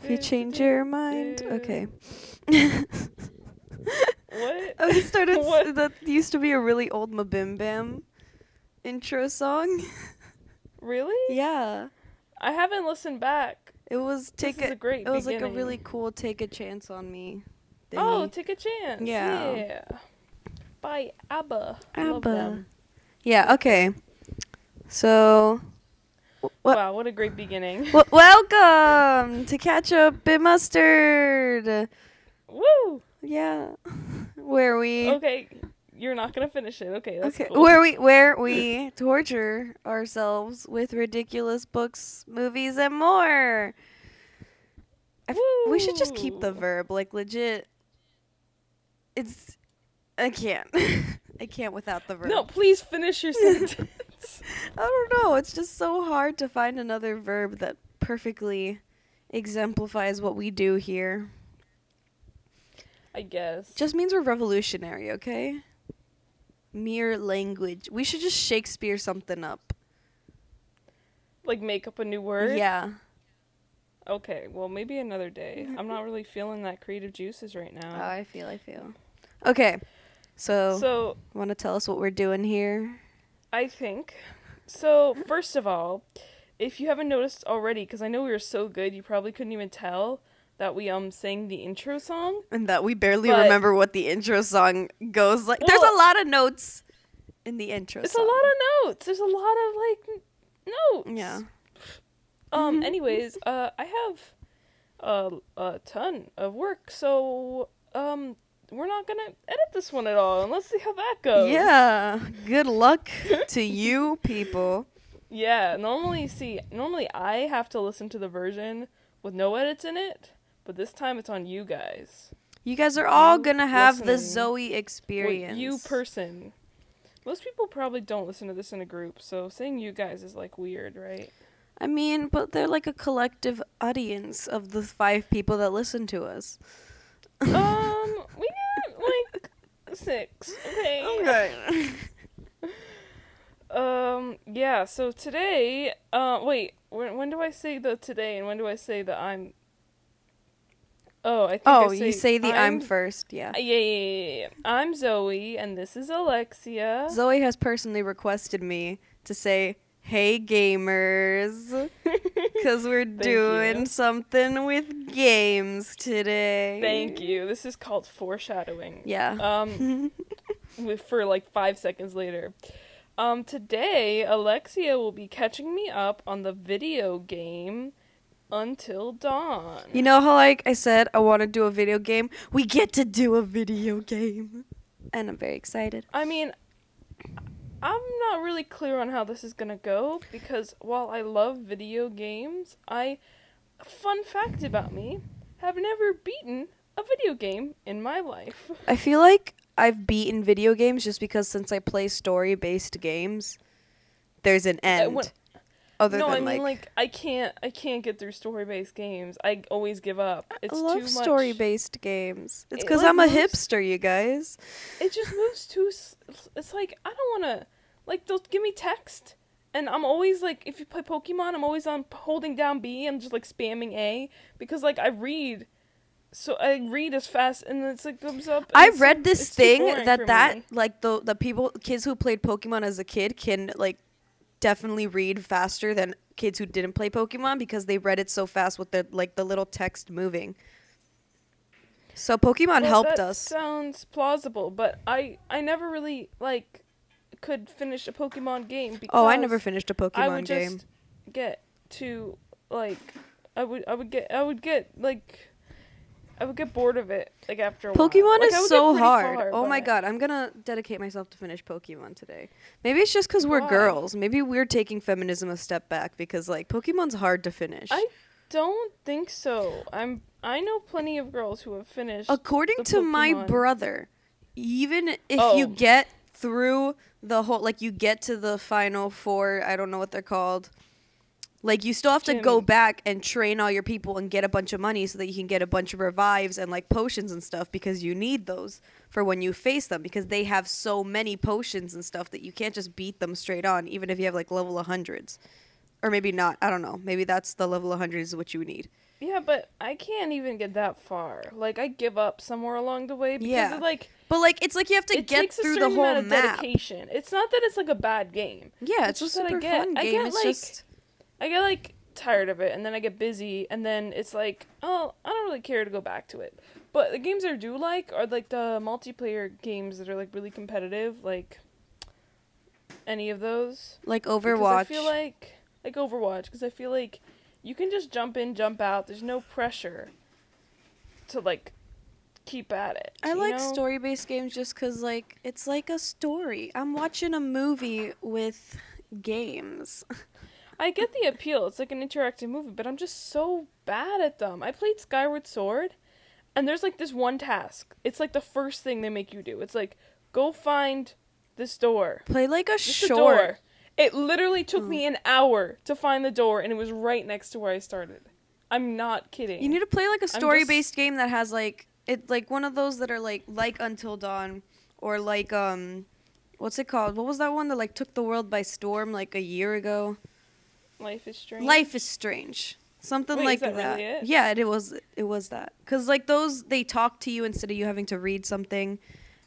If you change your mind, okay. What? I started. What? That used to be a really old Mabim Bam intro song. Really? yeah, I haven't listened back. it was take is a great It was like a really cool take a chance on me. Oh, take a chance. Yeah. Yeah. By ABBA. Love ABBA. Yeah. Okay. So, what? Wow, what a great beginning. w- welcome to Ketchup and Mustard. Woo! Yeah, where we Okay, you're not gonna finish it. Okay, that's okay cool. where we where we torture ourselves with ridiculous books, movies, and more. I f- we should just keep the verb like legit. It's I can't. I can't without the verb. No, please finish your sentence. I don't know. It's just so hard to find another verb that perfectly exemplifies what we do here. I guess. Just means we're revolutionary, okay? Mere language. We should just Shakespeare something up. like make up a new word. Yeah. Okay, well maybe another day. I'm not really feeling that creative juices right now. Oh. I feel, I feel. Okay. So, So want to tell us what we're doing here? I think. So first of all, if you haven't noticed already, because I know we were so good, you probably couldn't even tell that we um sang the intro song. And that we barely But- remember what the intro song goes like. There's a lot of notes in the intro It's song. a lot of notes. There's a lot of like notes. Yeah. Um. Anyways, uh, I have a a ton of work, so um, we're not gonna edit this one at all, and let's see how that goes. Yeah. Good luck to you people. Yeah. Normally, see, normally I have to listen to the version with no edits in it, but this time it's on you guys. You guys are all You gonna have the. Zoe Wait, experience. you person. Most people probably don't listen to this in a group, so saying you guys is like weird, right? I mean, but they're like a collective audience of the five people that listen to us. like six. Okay. Okay. Um. Yeah. So today. Uh. Wait. When when do I say the today and when do I say the I'm? Oh, I think. I oh, you say the I'm, first, yeah. Uh, Yeah, yeah, yeah, yeah. I'm Zoe, and this is Alexia. Zoe has personally requested me to say, "Hey gamers," because we're doing you. something with games today. Thank you. This is called foreshadowing. Yeah. Um. for like five seconds later. Um. Today, Alexia will be catching me up on the video game. Until dawn. you know how like I said I want to do a video game? We get to do a video game. And I'm very excited. I mean, I'm not really clear on how this is gonna go because while I love video games, I, fun fact about me, have never beaten a video game in my life. I feel like I've beaten video games just because since I play story based games, there's an end. when- other no, than I mean like, like, I can't I can't get through story-based games. I always give up. It's I love story based games. It's It, because like, I'm a moves- hipster, you guys. It just moves too. It's like I don't want to like they'll give me text. And I'm always like, if you play Pokemon, I'm always on holding down B. I'm just like spamming A because like I read, so I read as fast, and it's like comes up. I read this thing that that like the the people kids who played Pokemon as a kid can like definitely read faster than kids who didn't play Pokemon because they read it so fast with the like the little text moving. So Pokemon Well, helped that us. Sounds plausible, but I I never really like could finish a Pokemon game because Oh, I never finished a Pokemon I would game. just get to like I would I would get I would get like I would get bored of it like after a while. Pokemon Like, is so hard. far, oh my god, I'm gonna dedicate myself to finish Pokemon today. Maybe it's just because we're girls. Maybe we're taking feminism a step back because like Pokemon's hard to finish. I don't think so. I'm I know plenty of girls who have finished. According to my brother, even if you Oh. get through the whole, like you get to the final four, I don't know what they're called, Like you still have to go back and train all your people and get a bunch of money so that you can get a bunch of revives and like potions and stuff because you need those for when you face them because they have so many potions and stuff that you can't just beat them straight on even if you have like level 100s. Or maybe not. I don't know. Maybe that's the level 100 is what you need. Yeah, but I can't even get that far. Like I give up somewhere along the way because Yeah. it, like But like it's like you have to it get takes a through the certain whole amount of map. dedication. It's not that it's like a bad game. Yeah, It's it's, just a that I super get- fun I game. get, it's like, just I get like tired of it and then I get busy and then it's like, oh, I don't really care to go back to it. But the games I do like are like the multiplayer games that are like really competitive, like any of those. like Because Overwatch. I feel like like Overwatch because I feel like you can just jump in, jump out. There's no pressure to like keep at it. I like know? story-based games just cuz like it's like a story. I'm watching a movie with games. I get the appeal. It's like an interactive movie, but I'm just so bad at them. I played Skyward Sword, and there's like this one task. It's like the first thing they make you do. It's like go find this door. Play like a short. door. It literally took Hmm. me an hour to find the door, and it was right next to where I started. I'm not kidding. You need to play like a just- story-based game that has like it like one of those that are like like Until Dawn or like um what's it called? What was that one that like took the world by storm like a year ago? Life is strange. Life is Strange. Something Wait, like that really it? Yeah, it, it was it was that. Cuz like those they talk to you instead of you having to read something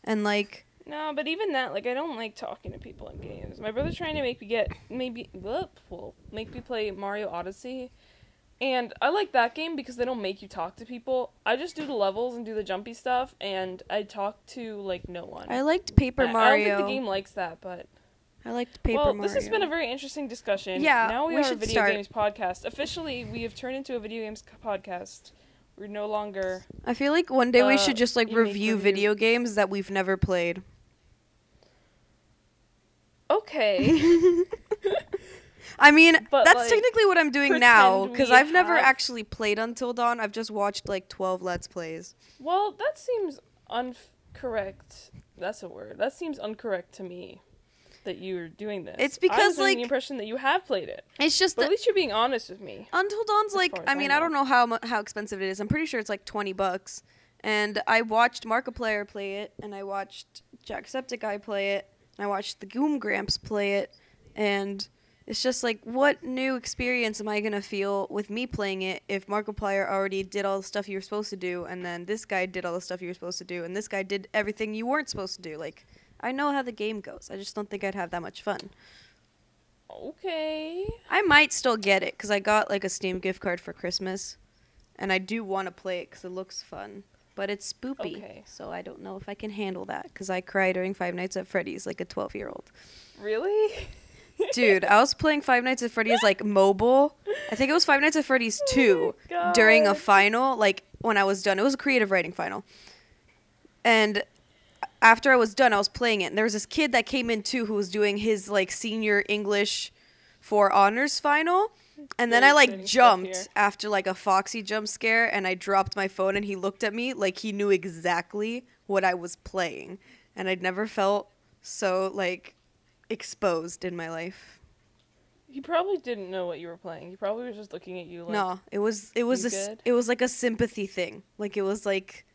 and like No, but even that, like, I don't like talking to people in games. My brother's trying to make me get maybe whoop, well, make me play Mario Odyssey, and I like that game because they don't make you talk to people. I just do the levels and do the jumpy stuff, and I talk to like no one. I liked Paper I- I don't think the game likes that, but I liked Paper well, Mario. this has been a very interesting discussion. Yeah, now we, we are a video start. games podcast. Officially, we have turned into a video games podcast. We're no longer I feel like one day we Uh, should just like review review. video games that we've never played. okay. I mean, But, that's like, technically what I'm doing now because I've never actually played Until Dawn. I've just watched like 12 Let's Plays. Well, that seems uncorrect. That's a word. That seems uncorrect to me. That you're doing this. It's I was because, like- the impression that you have played it. It's just But that at least you're being honest with me. Until Dawn's like I I mean, I, know. don't know how how expensive it is. I'm pretty sure it's like 20 bucks. And I watched Markiplier play it and I watched Jacksepticeye play it. And I watched the Game Grumps play it and it's just like what new experience am I going to feel with me playing it if Markiplier already did all the stuff you were supposed to do and then this guy did all the stuff you were supposed to do and this guy did everything you weren't supposed to do. Like I know how the game goes. I just don't think I'd have that much fun. Okay. I might still get it because I got like a Steam gift card for Christmas, and I do want to play it because it looks fun. But it's spoopy, Okay. so I don't know if I can handle that because I cry during Five Nights at Freddy's like a 12 year old. Really? Dude, I was playing Five Nights at Freddy's like mobile. I think it was Five Nights at Freddy's Oh 2 during a final, like when I was done. It was a creative writing final. And after I was done, I was playing it. And there was this kid that came in too who was doing his like senior English for honors final. And then I like jumped after like a Foxy jump scare and I dropped my phone and he looked at me like he knew exactly what I was playing. And I'd never felt so like exposed in my life. He probably didn't know what you were playing. He probably was just looking at you like, no, it was it was "You a s- good?" it was like a sympathy thing. Like it was like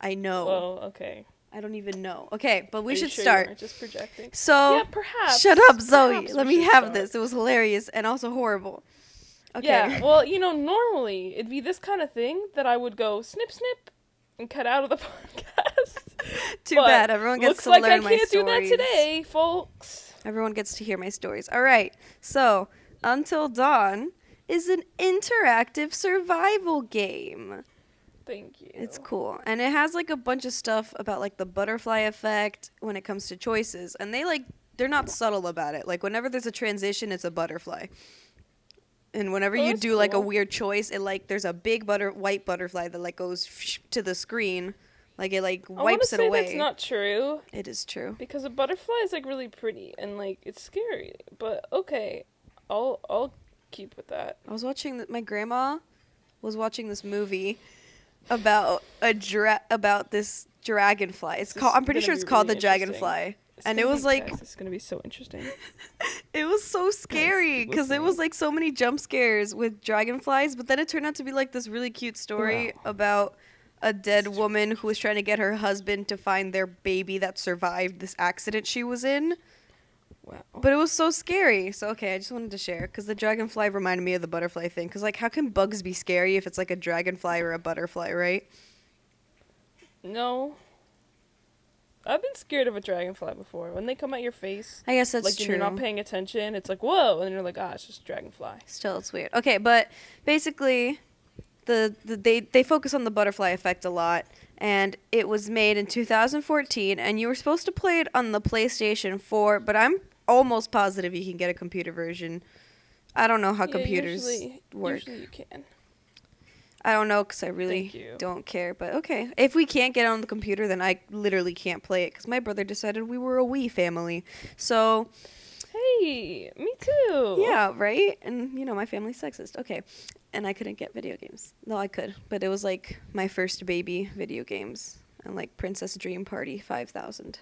I know. "Well, okay." I don't even know. Okay, but we Are should sure start. just projecting. So yeah, perhaps. shut up, Zoe. Perhaps Let me have start. this. It was hilarious and also horrible. Okay. Yeah, well, you know, normally it'd be this kind of thing that I would go snip snip and cut out of the podcast. Too But bad. Everyone gets Looks to like learn I my can't do that today, folks. Everyone gets to hear my stories. All right. So, Until Dawn is an interactive survival game. Thank you. It's cool. And it has like a bunch of stuff about like the butterfly effect when it comes to choices. And they like they're not subtle about it. Like whenever there's a transition, it's a butterfly. And whenever Oh, you do like a weird choice, it like there's a big butter white butterfly that like goes to the screen. Like it like wipes I wipes it say away. that's not true it is true. because a butterfly is like really pretty and like it's scary. But okay, I'll I'll keep with that. I was watching th- my grandma was watching this movie about a dra- about this dragonfly. It's called I'm pretty sure it's called the dragonfly. It's and it was like text. it's gonna be so interesting. it was so scary because it was like so many jump scares with dragonflies, but then it turned out to be like this really cute story about a dead woman who was trying to get her husband to find their baby that survived this accident she was in. Wow. But it was so scary. So okay, I just wanted to share because the dragonfly reminded me of the butterfly thing. Because like, how can bugs be scary if it's like a dragonfly or a butterfly, right? No. I've been scared of a dragonfly before. When they come at your face, I guess that's like true. you're not paying attention, it's like whoa, and you're like, ah, it's just a dragonfly. Still, it's weird. Okay, but basically, the, the they they focus on the butterfly effect a lot, and it was made in 2014, and you were supposed to play it on the PlayStation 4, but I'm almost positive you can get a computer version. I don't know how Yeah, computers usually, work. Usually you can. I don't know because I really don't care. But okay, if we can't get on the computer, then I literally can't play it because my brother decided we were a Wii family. So Hey, me too. yeah, right. And you know my family's sexist. Okay, and I couldn't get video games. No, I could, but it was like my first baby video games and like Princess Dream Party five thousand.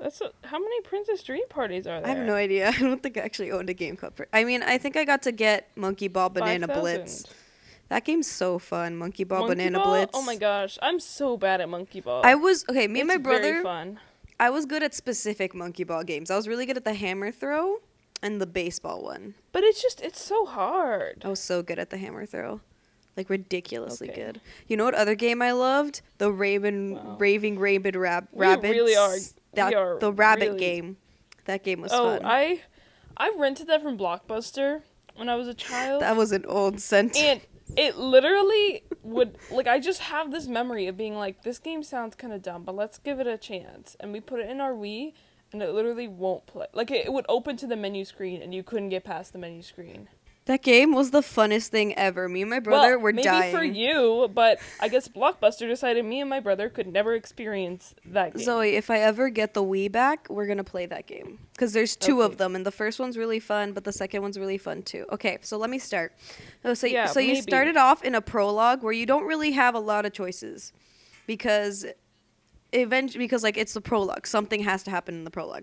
That's a, how many Princess Dream parties are there? I have no idea. I don't think I actually owned a game called. I mean, I think I got to get Monkey Ball Banana 5,000. Blitz. That game's so fun. Monkey Ball Monkey Banana Ball? Blitz. Oh my gosh, I'm so bad at Monkey Ball. I was okay. Me and my brother. Very fun. I was good at specific monkey ball games. I was really good at the hammer throw and the baseball one. But it's just it's so hard. I was so good at the hammer throw. Like ridiculously Okay. good. You know what other game I loved? The Raven Wow. Raving Rabbit Rab We Rabbits. really are- That the rabbit really- game. That game was oh, fun. I I rented that from Blockbuster when I was a child. that was an old sentence. and it literally would like I just have this memory of being like this game sounds kind of dumb, but let's give it a chance. And we put it in our Wii and it literally won't play. Like it, it would open to the menu screen and you couldn't get past the menu screen. That game was the funnest thing ever. Me and my brother well, were maybe dying. for you, but I guess Blockbuster decided me and my brother could never experience that game. Zoe, if I ever get the Wii back, we're gonna play that game because there's two of them, and the first one's really fun, but the second one's really fun too. Okay, so let me start. Oh, so Yeah, so you started off in a prologue where you don't really have a lot of choices because eventually because like it's the prologue, something has to happen in the prologue,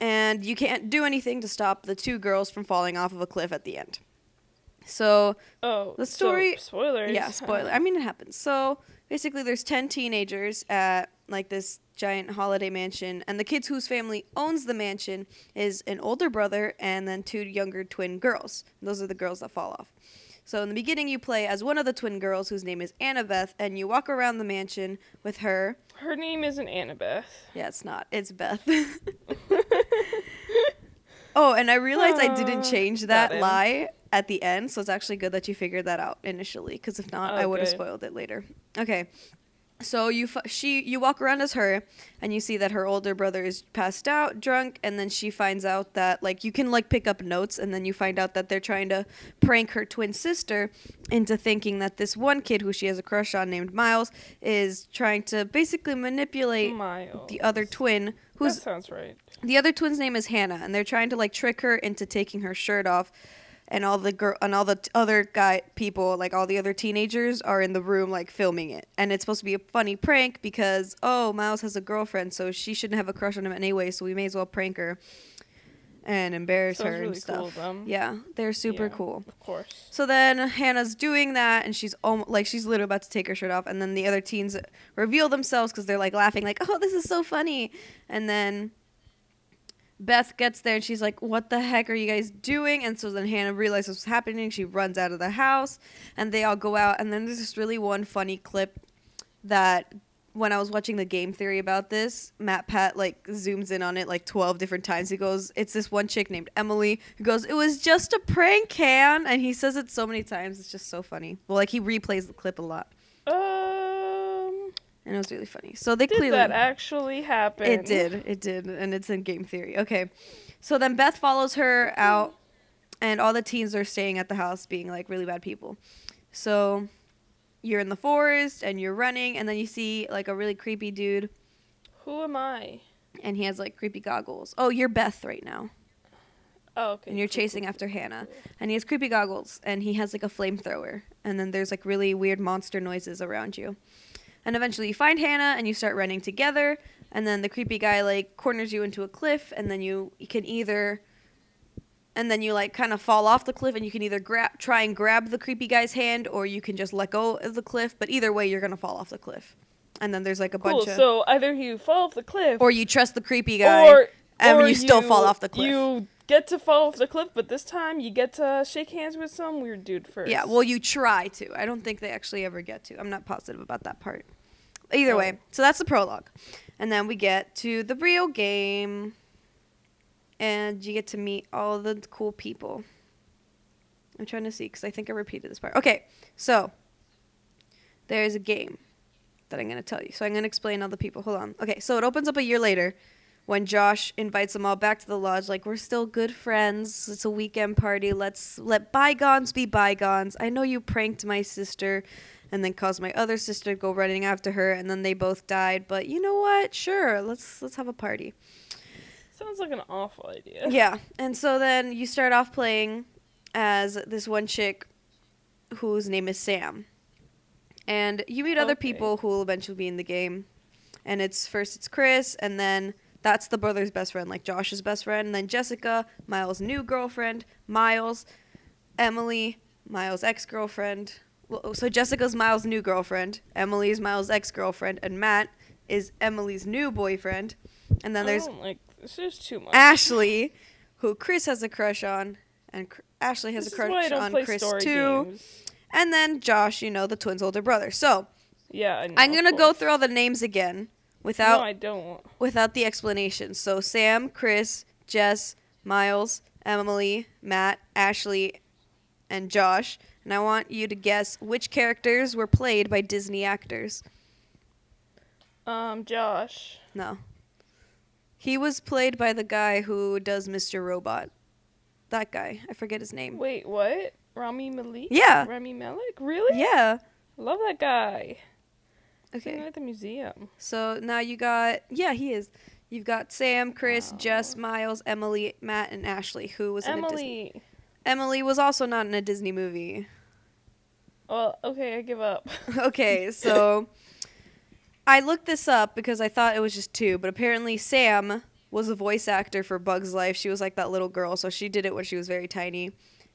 and you can't do anything to stop the two girls from falling off of a cliff at the end. So oh, the so, story- spoilers. yeah, spoiler. I mean, it happens. So basically, there's ten teenagers at like this giant holiday mansion, and the kids whose family owns the mansion is an older brother and then two younger twin girls. Those are the girls that fall off. So in the beginning, you play as one of the twin girls whose name is Annabeth, and you walk around the mansion with her. Her name isn't Annabeth. Yeah, it's not. It's Beth. oh, and I realized I didn't change got that him. lie at the end, so it's actually good that you figured that out initially, because if not, oh, I Oh, would have spoiled it later. Okay. So you f- she you walk around as her, and you see that her older brother is passed out, drunk, and then she finds out that like you can like pick up notes, and then you find out that they're trying to prank her twin sister into thinking that this one kid who she has a crush on named Miles is trying to basically manipulate Miles. the other twin That sounds right. the other twin's name is Hannah and they're trying to like trick her into taking her shirt off and all the girl and all the t- other guy people like all the other teenagers are in the room like filming it and it's supposed to be a funny prank because oh Miles has a girlfriend so she shouldn't have a crush on him anyway so we may as well prank her and embarrass Sounds her and stuff cool yeah they're super Yeah. cool Of course. so then Hannah's doing that, and she's om- like she's literally about to take her shirt off, and then the other teens reveal themselves because they're like laughing, like, "Oh, this is so funny!" And then Beth gets there, and she's like, "What the heck are you guys doing?" And so then Hannah realizes what's happening. She runs out of the house, and they all go out. And then there's this really one funny clip that when I was watching the game theory about this, MatPat like zooms in on it like 12 different times. He goes, It's this one chick named Emily who goes, It was just a prank, Han. And he says it so many times. It's just so funny. Well, like he replays the clip a lot. Um, And it was really funny. So they did clearly. that actually happen? It did. It did. And it's in game theory. Okay. So then Beth follows her out, and all the teens are staying at the house being like really bad people. So you're in the forest and you're running, and then you see like a really creepy dude, Who am I? and he has like creepy goggles. Oh, you're Beth right now. Oh, okay. and you're chasing after Hannah. And he has creepy goggles, and he has like a flamethrower. And then there's like really weird monster noises around you. And eventually you find Hannah, and you start running together. and then the creepy guy like corners you into a cliff, and then you, you can either, and then you like kind of fall off the cliff, and you can either grab try and grab the creepy guy's hand, or you can just let go of the cliff. But either way, you're gonna fall off the cliff. And then there's like a Cool. bunch of, So either you fall off the cliff, or you trust the creepy guy, or and or you still fall off the cliff. You get to fall off the cliff, but this time you get to shake hands with some weird dude first. Yeah, well, you try to. I don't think they actually ever get to. I'm not positive about that part. Either Oh. way, so that's the prologue. And then we get to the real game. And you get to meet all the cool people. I'm trying to see because I think I repeated this part. Okay, so there's a game that I'm going to tell you. So I'm going to explain all the people. Hold on. Okay, so it opens up a year later when Josh invites them all back to the lodge. Like, we're still good friends. It's a weekend party. Let's let bygones be bygones. I know you pranked my sister and then caused my other sister to go running after her and then they both died. But you know what? Sure, let's let's have a party. Sounds like an awful idea. Yeah. And so then you start off playing as this one chick whose name is Sam. And you meet other Okay. people who will eventually be in the game. And it's first it's Chris and then that's the brother's best friend, like Josh's best friend, and then Jessica, Miles' new girlfriend, Miles, Emily, Miles' ex-girlfriend. Well, oh, so Jessica's Miles' new girlfriend, Emily's Miles' ex-girlfriend, and Matt is Emily's new boyfriend. And then there's like this is too much. Ashley, who Chris has a crush on, and Cr- Ashley has this a is why I crush on Chris too. games. And then Josh, you know, the twins' older brother. So Yeah, I know, I'm gonna go through all the names again without No, I don't. without the explanation. So Sam, Chris, Jess, Miles, Emily, Matt, Ashley, and Josh. And I want you to guess which characters were played by Disney actors. Um, Josh. No. He was played by the guy who does Mr. Robot. That guy. I forget his name. Wait, what? Rami Malek? Yeah. Rami Malek? Really? Yeah. Love that guy. Okay. At the museum. So now you got yeah, he is. You've got Sam, Chris, Wow. Jess, Miles, Emily, Matt, and Ashley, who was in a Disney. Emily. Emily was also not in a Disney movie. Well, okay, I give up. okay, so I looked this up because I thought it was just two, but apparently Sam was a voice actor for Bugs Life. She was like that little girl, so she did it when she was very tiny.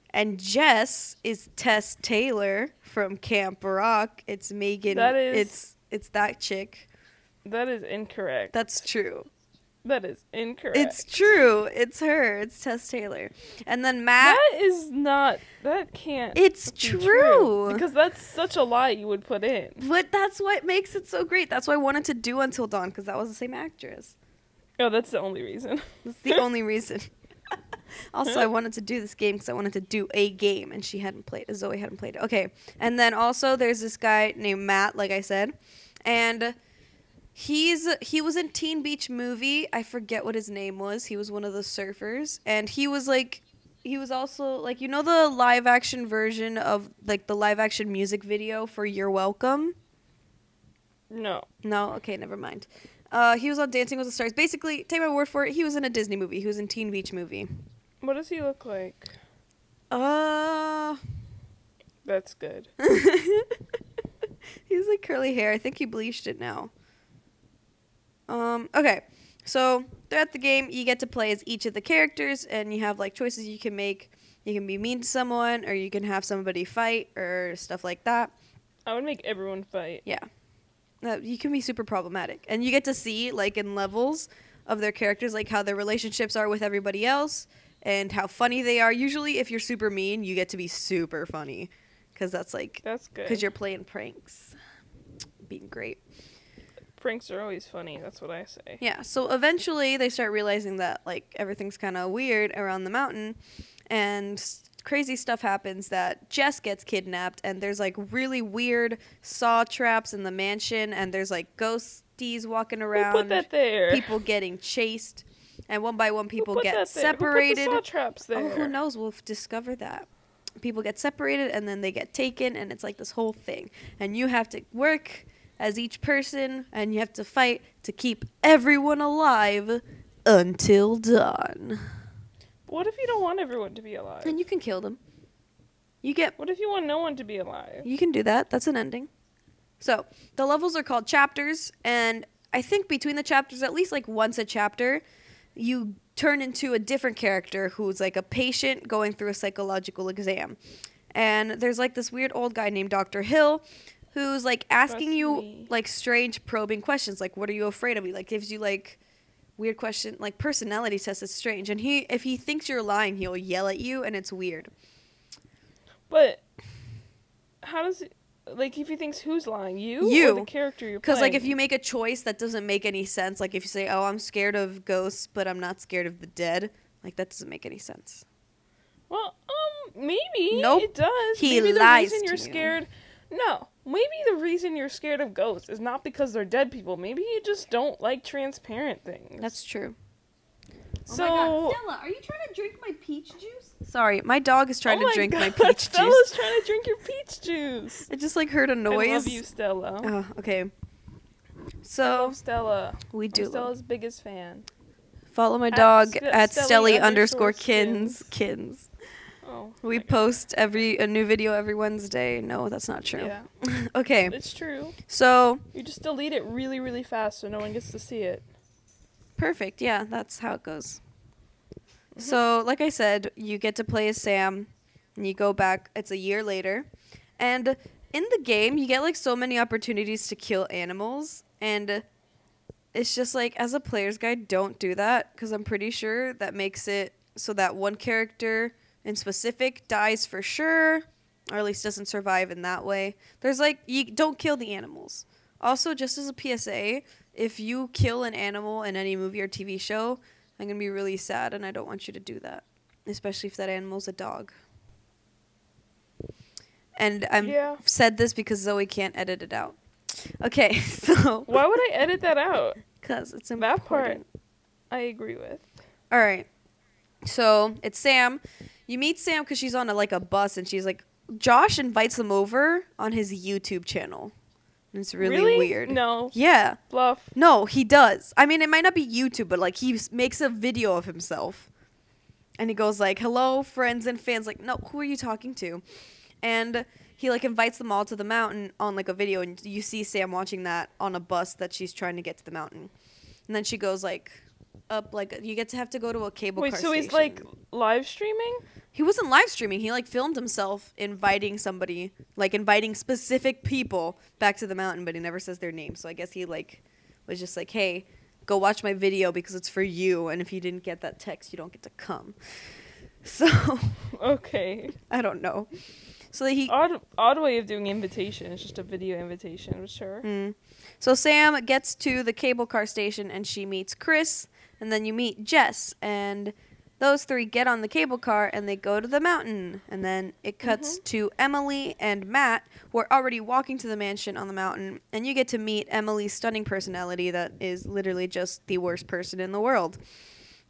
And Jess is Tess Taylor from Camp Rock. It's Megan. That is- It's it's that chick. that is incorrect. That's true. that is incorrect. It's true. It's her. It's Tess Taylor. And then Matt. That is not. That can't. it's be true. because that's such a lie you would put in. but that's what makes it so great. That's why I wanted to do Until Dawn because that was the same actress. Oh, that's the only reason. That's the only reason. also, I wanted to do this game because I wanted to do a game, and she hadn't played. Zoe hadn't played it. Okay, and then also there's this guy named Matt, like I said, and he's he was in Teen Beach Movie. I forget what his name was. He was one of the surfers, and he was like. He was also like you know the live action version of like the live action music video for You're Welcome. No. No, okay, never mind. Uh, he was on Dancing with the Stars. Basically, take my word for it, he was in a Disney movie. He was in Teen Beach movie. What does he look like? Uh, That's good. he's like curly hair. I think he bleached it now. Um, okay. So throughout the game, you get to play as each of the characters, and you have like choices you can make. You can be mean to someone, or you can have somebody fight, or stuff like that. I would make everyone fight. Yeah. Uh, you can be super problematic. And you get to see, like, in levels of their characters, like, how their relationships are with everybody else and how funny they are. Usually, if you're super mean, you get to be super funny because that's, like, That's good. because you're playing pranks. Being great. Pranks are always funny. That's what I say. Yeah. So eventually, they start realizing that, like, everything's kind of weird around the mountain and crazy stuff happens that Jess gets kidnapped and there's like really weird saw traps in the mansion and there's like ghosties walking Who around put that there? people getting chased and one by one people get that there? Who separated traps there? oh who knows we'll discover that people get separated and then they get taken and it's like this whole thing and you have to work as each person and you have to fight to keep everyone alive until dawn What if you don't want everyone to be alive? and you can kill them you get What if you want no one to be alive? You can do that. That's an ending. So the levels are called chapters, and I think between the chapters, at least like once a chapter, you turn into a different character who's like a patient going through a psychological exam. And there's like this weird old guy named Dr. Hill who's like asking Trust you me. like strange probing questions like what are you afraid of? He like gives you like weird question like personality tests. It's strange. And he if he thinks you're lying, he'll yell at you and it's weird. But how does it like if he thinks who's lying, you, You. or the character you're Because like if you make a choice that doesn't make any sense, like if you say, "Oh, I'm scared of ghosts, but I'm not scared of the dead," like that doesn't make any sense. Well, um, maybe Nope. it does. He maybe the lies reason you're you. scared. No, maybe the reason you're scared of ghosts is not because they're dead people. Maybe you just don't like transparent things. That's true. Oh so. Stella, are you trying to drink my peach juice? Sorry, my dog is trying oh to drink my peach Stella's juice. Stella's trying to drink your peach juice. I just like heard a noise. I love you, Stella. Oh, okay. So Stella. we I'm do love- Stella's biggest fan. follow my At dog Ste- at Stelly underscore kins kins. Oh, We my God. post every a new video every Wednesday. No, that's not true. Yeah, okay, it's true. so You just delete it really, really fast so no one gets to see it. Perfect. Yeah, that's how it goes. Mhm. So, like I said, you get to play as Sam, and you go back. It's a year later, and in the game, you get like so many opportunities to kill animals, and it's just like as a player's guide, don't do that because I'm pretty sure that makes it so that one character in specific dies for sure, or at least doesn't survive in that way. There's like you don't kill the animals. Also, just as a PSA, if you kill an animal in any movie or TV show, I'm gonna be really sad, and I don't want you to do that, especially if that animal's a dog. And I'm Yeah. said this because Zoe can't edit it out. Okay, so Why would I edit that out? because it's That important. part I agree with. All right. So it's Sam. You meet Sam because she's on a, like a bus, and she's like, Josh invites them over on his YouTube channel. It's really, weird. No. Yeah. Bluff. No, he does. I mean, it might not be YouTube, but like he makes a video of himself, and he goes like, "Hello, friends and fans." Like, no, who are you talking to? And he like invites them all to the mountain on like a video, and you see Sam watching that on a bus that she's trying to get to the mountain, and then she goes like up like you get to have to go to a cable Wait, car so he's station. like live streaming? He wasn't live streaming. He like filmed himself inviting somebody, like inviting specific people back to the mountain, but he never says their name. So I guess he like was just like, "Hey, go watch my video because it's for you, and if you didn't get that text, you don't get to come." So Okay. I don't know. So he Odd odd way of doing invitation. It's just a video invitation, but sure. Mm. So Sam gets to the cable car station and she meets Chris, and then you meet Jess, and those three get on the cable car and they go to the mountain. And then it cuts mm-hmm. to Emily and Matt, who are already walking to the mansion on the mountain, and you get to meet Emily's stunning personality that is literally just the worst person in the world.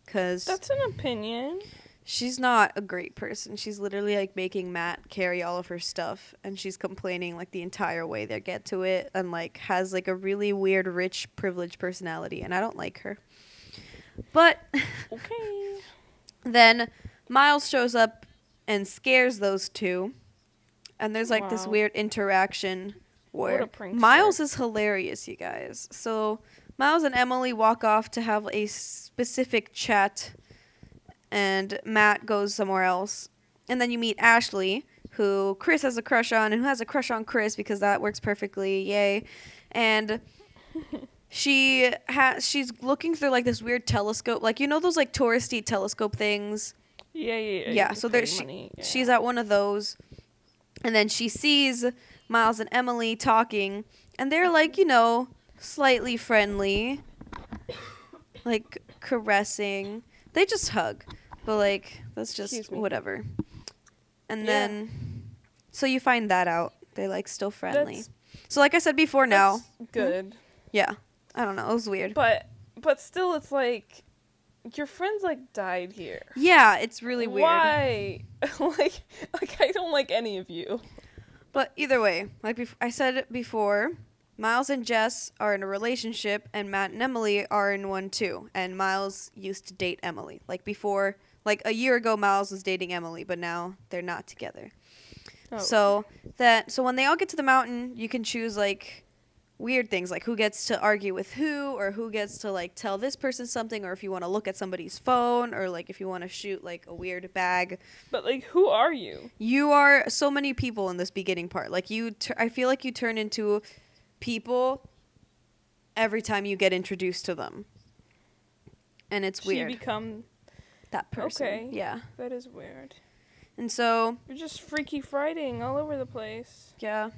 Because That's an opinion. she's not a great person. She's literally like making Matt carry all of her stuff and she's complaining like the entire way they get to it and like has like a really weird rich privileged personality and I don't like her. But Okay. then Miles shows up and scares those two. And there's like this weird interaction where. Miles is hilarious, you guys. So Miles and Emily walk off to have a specific chat, and Matt goes somewhere else. And then you meet Ashley, who Chris has a crush on, and who has a crush on Chris because that works perfectly. Yay! And she has she's looking through like this weird telescope, like you know those like touristy telescope things. Yeah, yeah, yeah. Yeah, so there's she, yeah. she's at one of those, and then she sees Miles and Emily talking, and they're like, you know, slightly friendly, like caressing. They just hug, but like that's just whatever. And Yeah. then, so you find that out. They're like still friendly. That's- so like I said before, now, That's good. Hmm? yeah, I don't know, it was weird. But but still it's like your friends like died here. yeah, it's really weird. Why? like like I don't like any of you. But either way, like bef- I said before, Miles and Jess are in a relationship, and Matt and Emily are in one too. And Miles used to date Emily. Like before, like a year ago, Miles was dating Emily, but now they're not together. Oh. So that so when they all get to the mountain, you can choose like weird things like who gets to argue with who or who gets to like tell this person something or if you want to look at somebody's phone or like if you want to shoot like a weird bag But like, who are you? you are so many people in this beginning part like you i feel like you turn into people every time you get introduced to them and it's She weird become. that person Okay. yeah That is weird. and so You're just Freaky Fridaying all over the place. Yeah.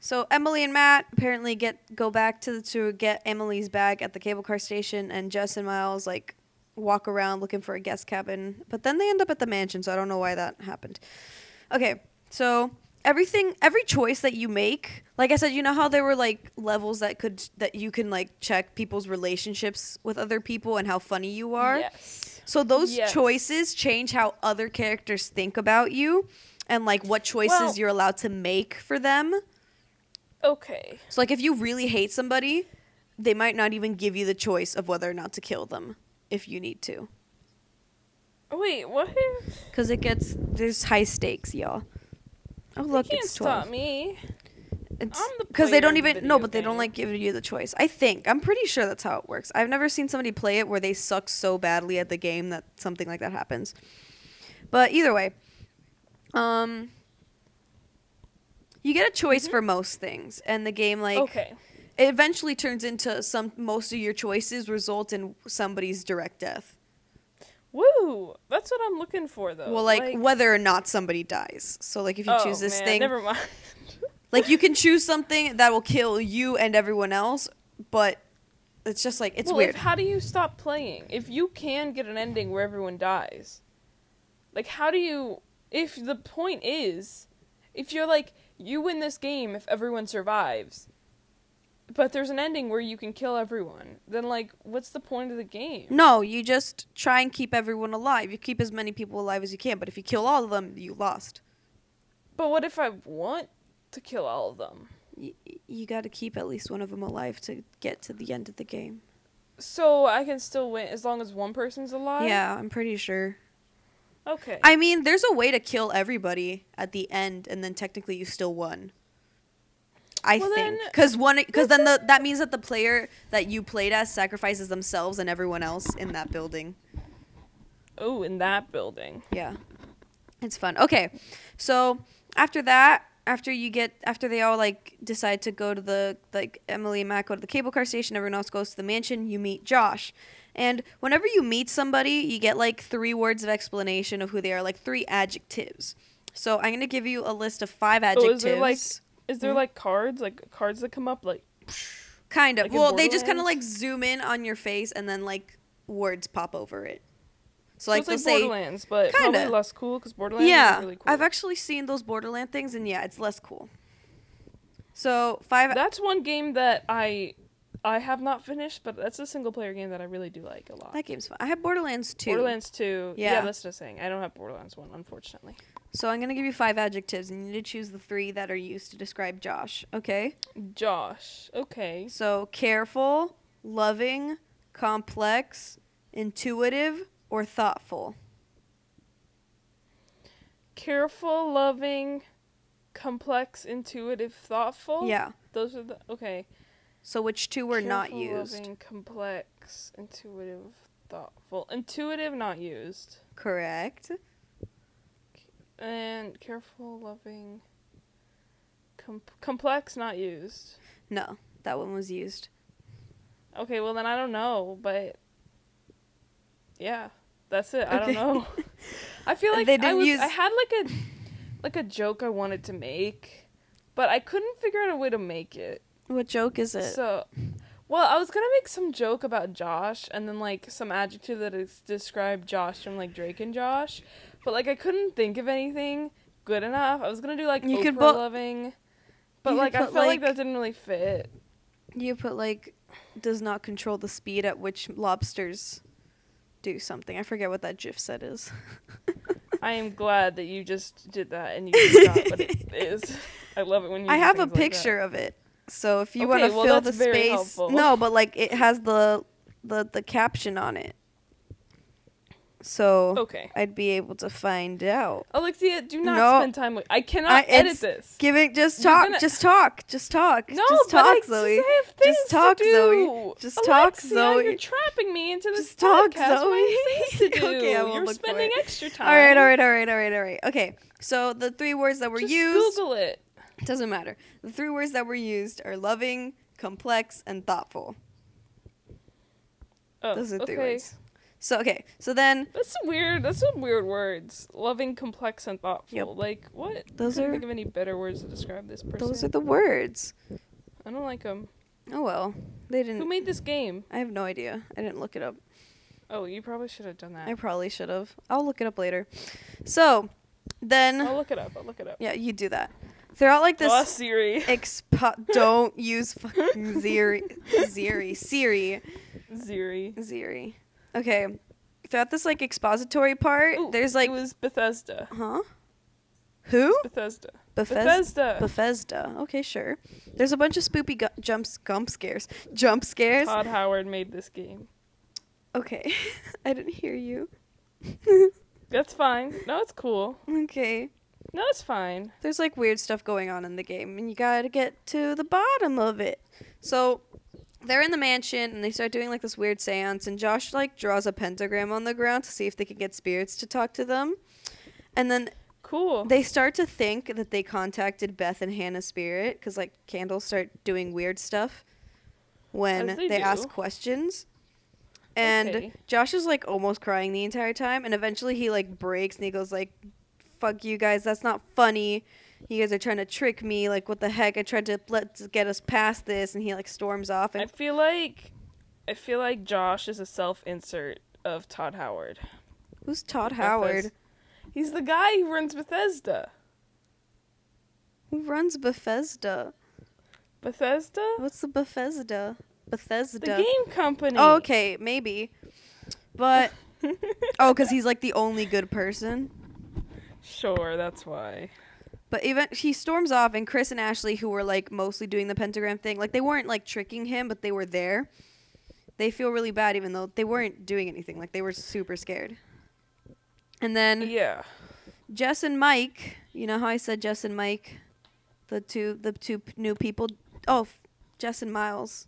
So Emily and Matt apparently get go back to to get Emily's bag at the cable car station, and Jess and Miles like walk around looking for a guest cabin, but then they end up at the mansion. So I don't know why that happened. Okay, so everything, every choice that you make, like I said, you know how there were like levels that could that you can like check people's relationships with other people and how funny you are. Yes. So those Yes. choices change how other characters think about you and like what choices Well- you're allowed to make for them. Okay. So like if you really hate somebody, they might not even give you the choice of whether or not to kill them if you need to. Wait, what? Cuz it gets there's high stakes, y'all. Oh look, you can't it's 12. stop me. It's I'm the because they don't of the even no, but they don't like give you the choice. I think I'm pretty sure that's how it works. I've never seen somebody play it where they suck so badly at the game that something like that happens. But either way, um, you get a choice Mhm. for most things, and the game like okay. it eventually turns into some. Most of your choices result in somebody's direct death. Woo! That's what I'm looking for, though. well, like, whether or not somebody dies. So like if you oh, choose this man, thing, Never mind. Like you can choose something that will kill you and everyone else, but it's just like it's well, weird. If, how do you stop playing if you can get an ending where everyone dies? Like, how do you? If the point is, if you're like you win this game if everyone survives, but there's an ending where you can kill everyone, then like, what's the point of the game? no, you just try and keep everyone alive. You keep as many people alive as you can, but if you kill all of them, you lost. But what if I want to kill all of them? Y- you got to keep at least one of them alive to get to the end of the game. So I can still win as long as one person's alive. Yeah, I'm pretty sure. Okay. I mean, there's a way to kill everybody at the end, and then technically you still won. I Well, think because one because then the that means that the player that you played as sacrifices themselves and everyone else in that building. oh, in that building. Yeah. It's fun. Okay. So after that, after you get after they all like decide to go to the like Emily and Matt go to the cable car station, everyone else goes to the mansion, you meet Josh. And whenever you meet somebody, you get like three words of explanation of who they are, like three adjectives. So I'm gonna give you a list of five adjectives. is there, like- Is there Mhm. like cards, like cards that come up, like kind of. like well, they just kind of like zoom in on your face and then like words pop over it. So, so like it's like say Borderlands, but Kinda. probably less cool because Borderlands yeah, is really cool. I've actually seen those Borderland things, and yeah, it's less cool. So five. That's one game that I I have not finished, but that's a single player game that I really do like a lot. that game's fun. I have Borderlands two. Borderlands 2. Yeah. Yeah. that's just saying. I don't have Borderlands 1, unfortunately. So I'm gonna give you five adjectives, and you need to choose the three that are used to describe Josh. Okay. Josh. Okay. So careful, loving, complex, intuitive, or thoughtful. Careful, loving, complex, intuitive, thoughtful. Yeah. Those are the okay. So which two were not Careful, used? Loving, complex, intuitive, thoughtful. Intuitive not used. Correct. And careful, loving, com- complex not used. No, that one was used. Okay, well then I don't know, but yeah, that's it. I don't know. I feel like They I didn't was use- I had like a like a joke I wanted to make, but I couldn't figure out a way to make it. What joke is it? So, well, I was gonna make some joke about Josh and then like some adjective that is described Josh from like Drake and Josh, but like I couldn't think of anything good enough. I was gonna do like You Oprah could put- loving, but like I felt like, like- that didn't really fit. You put like does not control the speed at which lobsters do something. I forget what that GIF set is. I am glad that you just did that and you forgot what it is. I love it when you. I have a things like picture of it. So if you Okay, want to well, fill the space, helpful. no, but like it has the the the caption on it. so Okay. I'd be able to find out. Alexia, do not No. spend time with. I cannot I- edit it's- this. Giving just You're talk, gonna- just talk, just talk, No, just talk, I Zoe. Just, Just talk. Zoe. Just talk, Alexia, Zoe. You're trapping me into this Just talk, podcast. have Zoe. things to do. Okay, I You're look for spending it. extra time. All right, all right, all right, all right, all right. Okay, so the three words that were Just used Google it. Doesn't matter. The three words that were used are loving, complex, and thoughtful. Oh, Those are three okay. words. So okay, so then That's some weird. That's some weird words. Loving, complex, and thoughtful. Yep. Like what? Those Couldn't are- think of any better words to describe this person. those are the words. I don't like them. Oh well, they didn't. Who made this game? I have no idea. I didn't look it up. Oh, you probably should have done that. I probably should have. I'll look it up later. So then, I'll look it up. I'll look it up. yeah, you do that. Throughout like this Oh, Siri. expo- don't use fucking Ziri, Ziri, Siri, Siri. Ziri. Okay. Throughout this like expository part, Ooh, there's like, it was Bethesda. huh? Who? Bethesda. Bethesda. Bethesda. Bethesda. Okay, sure. There's a bunch of spoopy gu- jumps, gump scares, jump scares. Todd Howard made this game. Okay, I didn't hear you. That's fine. No, it's cool. okay. No, it's fine. There's like weird stuff going on in the game, and you gotta get to the bottom of it. So they're in the mansion, and they start doing like this weird seance, and Josh like draws a pentagram on the ground to see if they can get spirits to talk to them. And then Cool. they start to think that they contacted Beth and Hannah's spirit because like candles start doing weird stuff when As they, they ask questions. And Okay. Josh is like almost crying the entire time, and eventually he like breaks and he goes like, "Fuck you guys, that's not funny. You guys are trying to trick me. Like what the heck? I tried to let get us past this." And he like storms off. I feel like I feel like Josh is a self-insert of Todd Howard. who's Todd Howard? He's the guy who runs Bethesda. Who runs Bethesda? Bethesda? What's the Bethesda? Bethesda. The game company. Oh, okay, maybe. But oh, because he's like the only good person. Sure, that's why. But even he storms off, and Chris and Ashley, who were like mostly doing the pentagram thing, like they weren't like tricking him, but they were there. They feel really bad, even though they weren't doing anything. Like they were super scared. And then Yeah. Jess and Mike, you know how I said Jess and Mike, the two the two p- new people. Oh, Jess and Miles.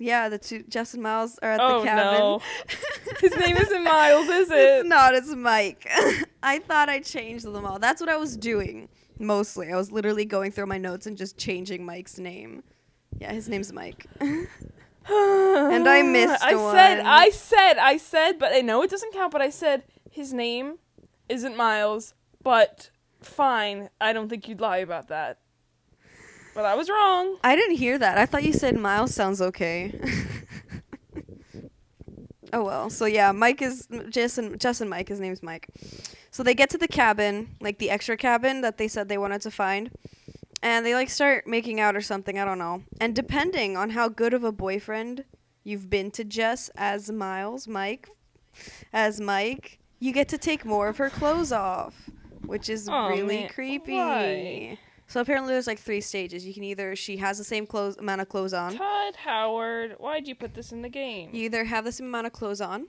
Yeah, the two and Miles are at Oh the cabin. no. His name isn't Miles, is it? It's not. It's Mike. I thought I changed them all. That's what I was doing mostly. I was literally going through my notes and just changing Mike's name. Yeah, his name's Mike. and I missed I one. said, I said, I said, but I know it doesn't count. But I said his name isn't Miles. But fine, I don't think you'd lie about that. But I was wrong. I didn't hear that. I thought you said Miles sounds okay. oh well. So yeah, Mike is Jess and Mike. His name's Mike. So they get to the cabin, like the extra cabin that they said they wanted to find. And they like start making out or something, I don't know. And depending on how good of a boyfriend you've been to Jess as Miles, Mike, as Mike, you get to take more of her clothes off, which is Aw, really man, creepy. why? So apparently there's like three stages. You can either she has the same clothes amount of clothes on. Todd Howard, why'd you put this in the game? You either have the same amount of clothes on,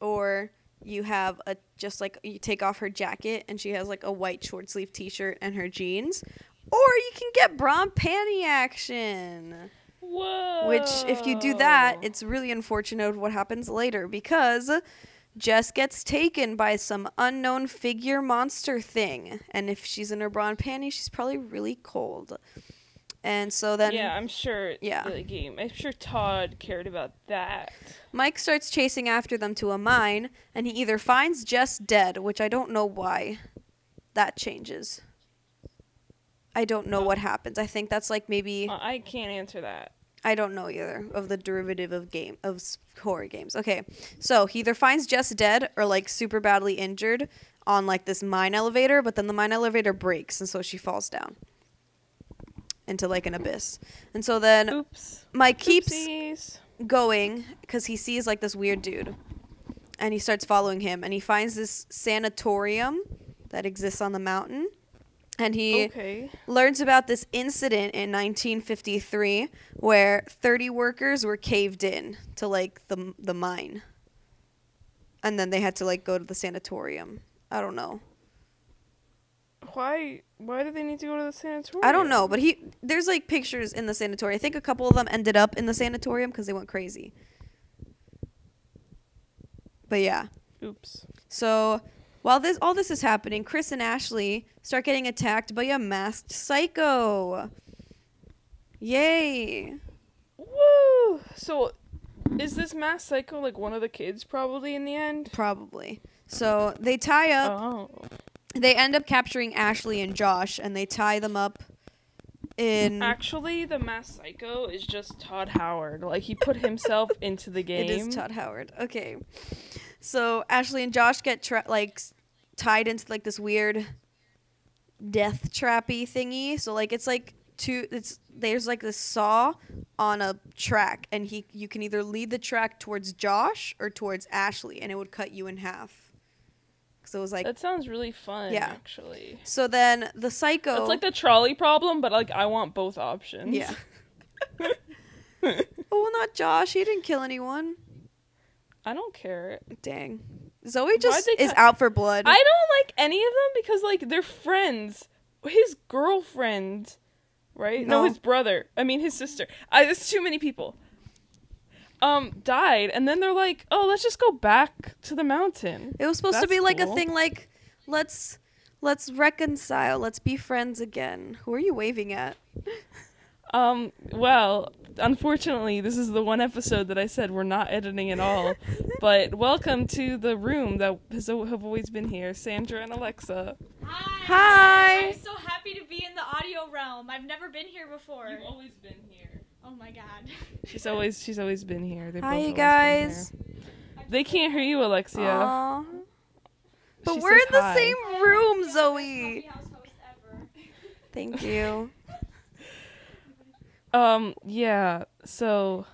or you have a just like you take off her jacket and she has like a white short sleeve T-shirt and her jeans, or you can get bra and panty action. Whoa. Which, if you do that, it's really unfortunate what happens later because Jess gets taken by some unknown figure monster thing, and if she's in her bra and panty, she's probably really cold. And so then yeah, I'm sure. Yeah. The game. I'm sure Todd cared about that. Mike starts chasing after them to a mine, and he either finds Jess dead, which I don't know why that changes. I don't know what happens. I think that's like maybe Uh, I can't answer that. I don't know either of the derivative of game of horror games. Okay, so he either finds Jess dead or like super badly injured on like this mine elevator, but then the mine elevator breaks, and so she falls down into like an abyss. And so then Oops. Mike keeps Oopsies. going because he sees like this weird dude and he starts following him and he finds this sanatorium that exists on the mountain and he Okay. learns about this incident in 1953 where 30 workers were caved in to like the the mine and then they had to like go to the sanatorium. I don't know. Why? Why do they need to go to the sanatorium? I don't know, but he there's like pictures in the sanatorium. I think a couple of them ended up in the sanatorium because they went crazy. But yeah. Oops. So while this all this is happening, Chris and Ashley start getting attacked by a masked psycho. Yay! Woo! So, is this masked psycho like one of the kids probably in the end? Probably. So they tie up. Oh. They end up capturing Ashley and Josh, and they tie them up in. Actually, the masked psycho is just Todd Howard. Like he put himself into the game. It is Todd Howard. Okay. So Ashley and Josh get tra- like tied into like this weird death trappy thingy. So like it's like two it's there's like this saw on a track and he you can either lead the track towards Josh or towards Ashley and it would cut you in half. So it was like that sounds really fun. Yeah. Actually. so then the psycho It's like the trolley problem, but like I want both options. Yeah. oh well not Josh, he didn't kill anyone. I don't care. Dang. Zoe just is out for blood. I don't like any of them because like they're friends. His girlfriend, right? No, No. his brother. I mean his sister. I there's too many people. Um, died, and then they're like, "Oh, let's just go back to the mountain." It was supposed to That's be like a thing like let's let's reconcile, let's be friends again. Who are you waving at? Um, well, unfortunately, this is the one episode that I said we're not editing at all. but welcome to the room that has have always been here, Sandra and Alexa. Hi. Hi. I'm so happy to be in the audio realm. I've never been here before. You've always been here. Oh my god. She's always she's always been here. They've Hi, you guys. They can't hear you, Alexia. Aw. But She we're in the hi. same room, Zoe. coffee house host ever. Thank you. Um, yeah. So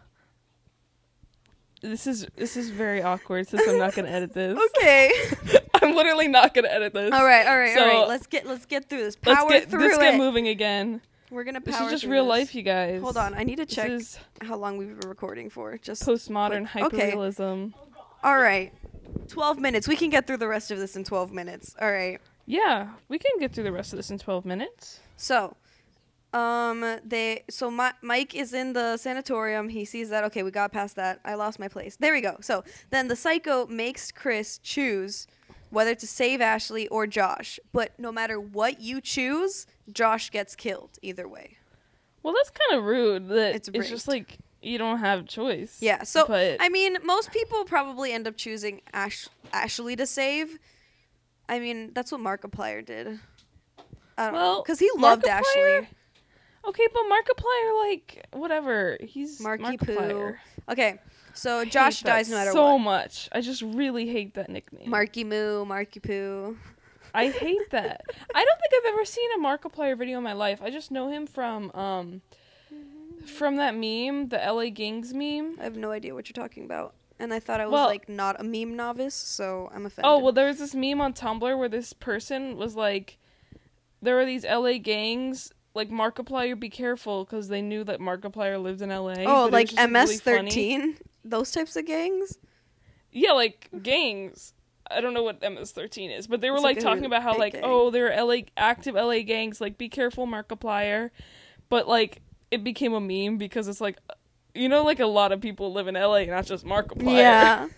this is this is very awkward since I'm not gonna edit this. Okay. I'm literally not gonna edit this. all right, all right, all So- right. Let's get let's get through this. Power Let's get through let's it. get moving again. We're gonna power. This is just real this. life, you guys. Hold on, I need to check This is how long we've been recording for. Just postmodern Okay. hyperrealism. all right. Twelve minutes. We can get through the rest of this in twelve minutes. All right. Yeah, we can get through the rest of this in 12 minutes. So, um, they so Mi- Mike is in the sanatorium. He sees that okay, we got past that. I lost my place. There we go. So then the psycho makes Chris choose whether to save Ashley or Josh. But no matter what you choose, Josh gets killed either way. Well, that's kind of rude. That It's it's, just like you don't have choice. Yeah. So but I mean, most people probably end up choosing Ash- Ashley to save. I mean, that's what Markiplier did. I don't know Well, because he loved Ashley. Okay, but Markiplier, like whatever, he's Marky Poo. Markiplier. Okay, so Josh dies no matter so what. So much. I just really hate that nickname. Marky Moo, Marky Poo. I hate that. I don't think I've ever seen a Markiplier video in my life. I just know him from um from that meme, the LA Gangs meme. I have no idea what you're talking about. And I thought I was Well- like not a meme novice, so I'm offended. Oh well, there was this meme on Tumblr where this person was like, there were these LA gangs. Like Markiplier, be careful, because they knew that Markiplier lived in LA. oh, like MS thirteen, those types of gangs. Yeah, like gangs. I don't know what MS13 is, but they were It's like, like talking about how like gang. oh there are LA active LA gangs like be careful Markiplier, but like it became a meme because it's like you know like a lot of people live in LA, not just Markiplier. Yeah.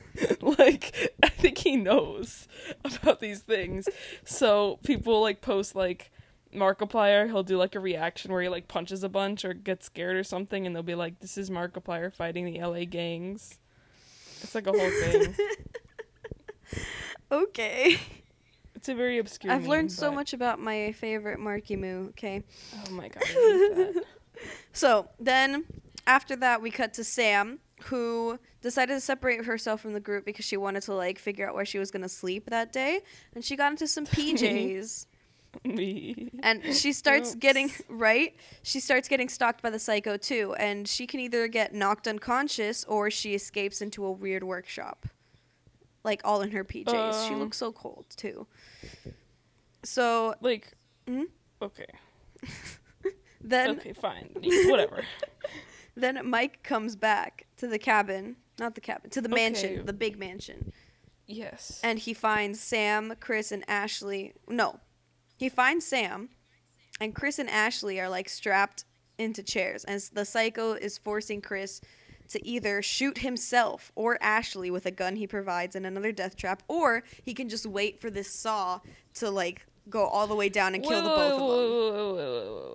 like I think he knows about these things, so people like post like. Markiplier, he'll do like a reaction where he like punches a bunch or gets scared or something, and they'll be like, "This is Markiplier fighting the LA gangs." It's like a whole thing. Okay. It's a very obscure. I've meme, learned so but- much about my favorite Marky Moo. Okay. Oh my god. So then, after that, we cut to Sam, who decided to separate herself from the group because she wanted to like figure out where she was gonna sleep that day, and she got into some PJs. Me. and she starts Oops. getting right she starts getting stalked by the psycho too and she can either get knocked unconscious or she escapes into a weird workshop like all in her pjs she Um. looks so cold too so Like. Mhm. Okay. then Okay. Fine. Whatever. then mike comes back to the cabin not the cabin to the Okay. mansion the big mansion Yes. and he finds Sam, Chris, and Ashley. No, he finds Sam, and Chris and Ashley are like strapped into chairs, and the psycho is forcing Chris to either shoot himself or Ashley with a gun he provides in another death trap, or he can just wait for this saw to like go all the way down and kill the both of them.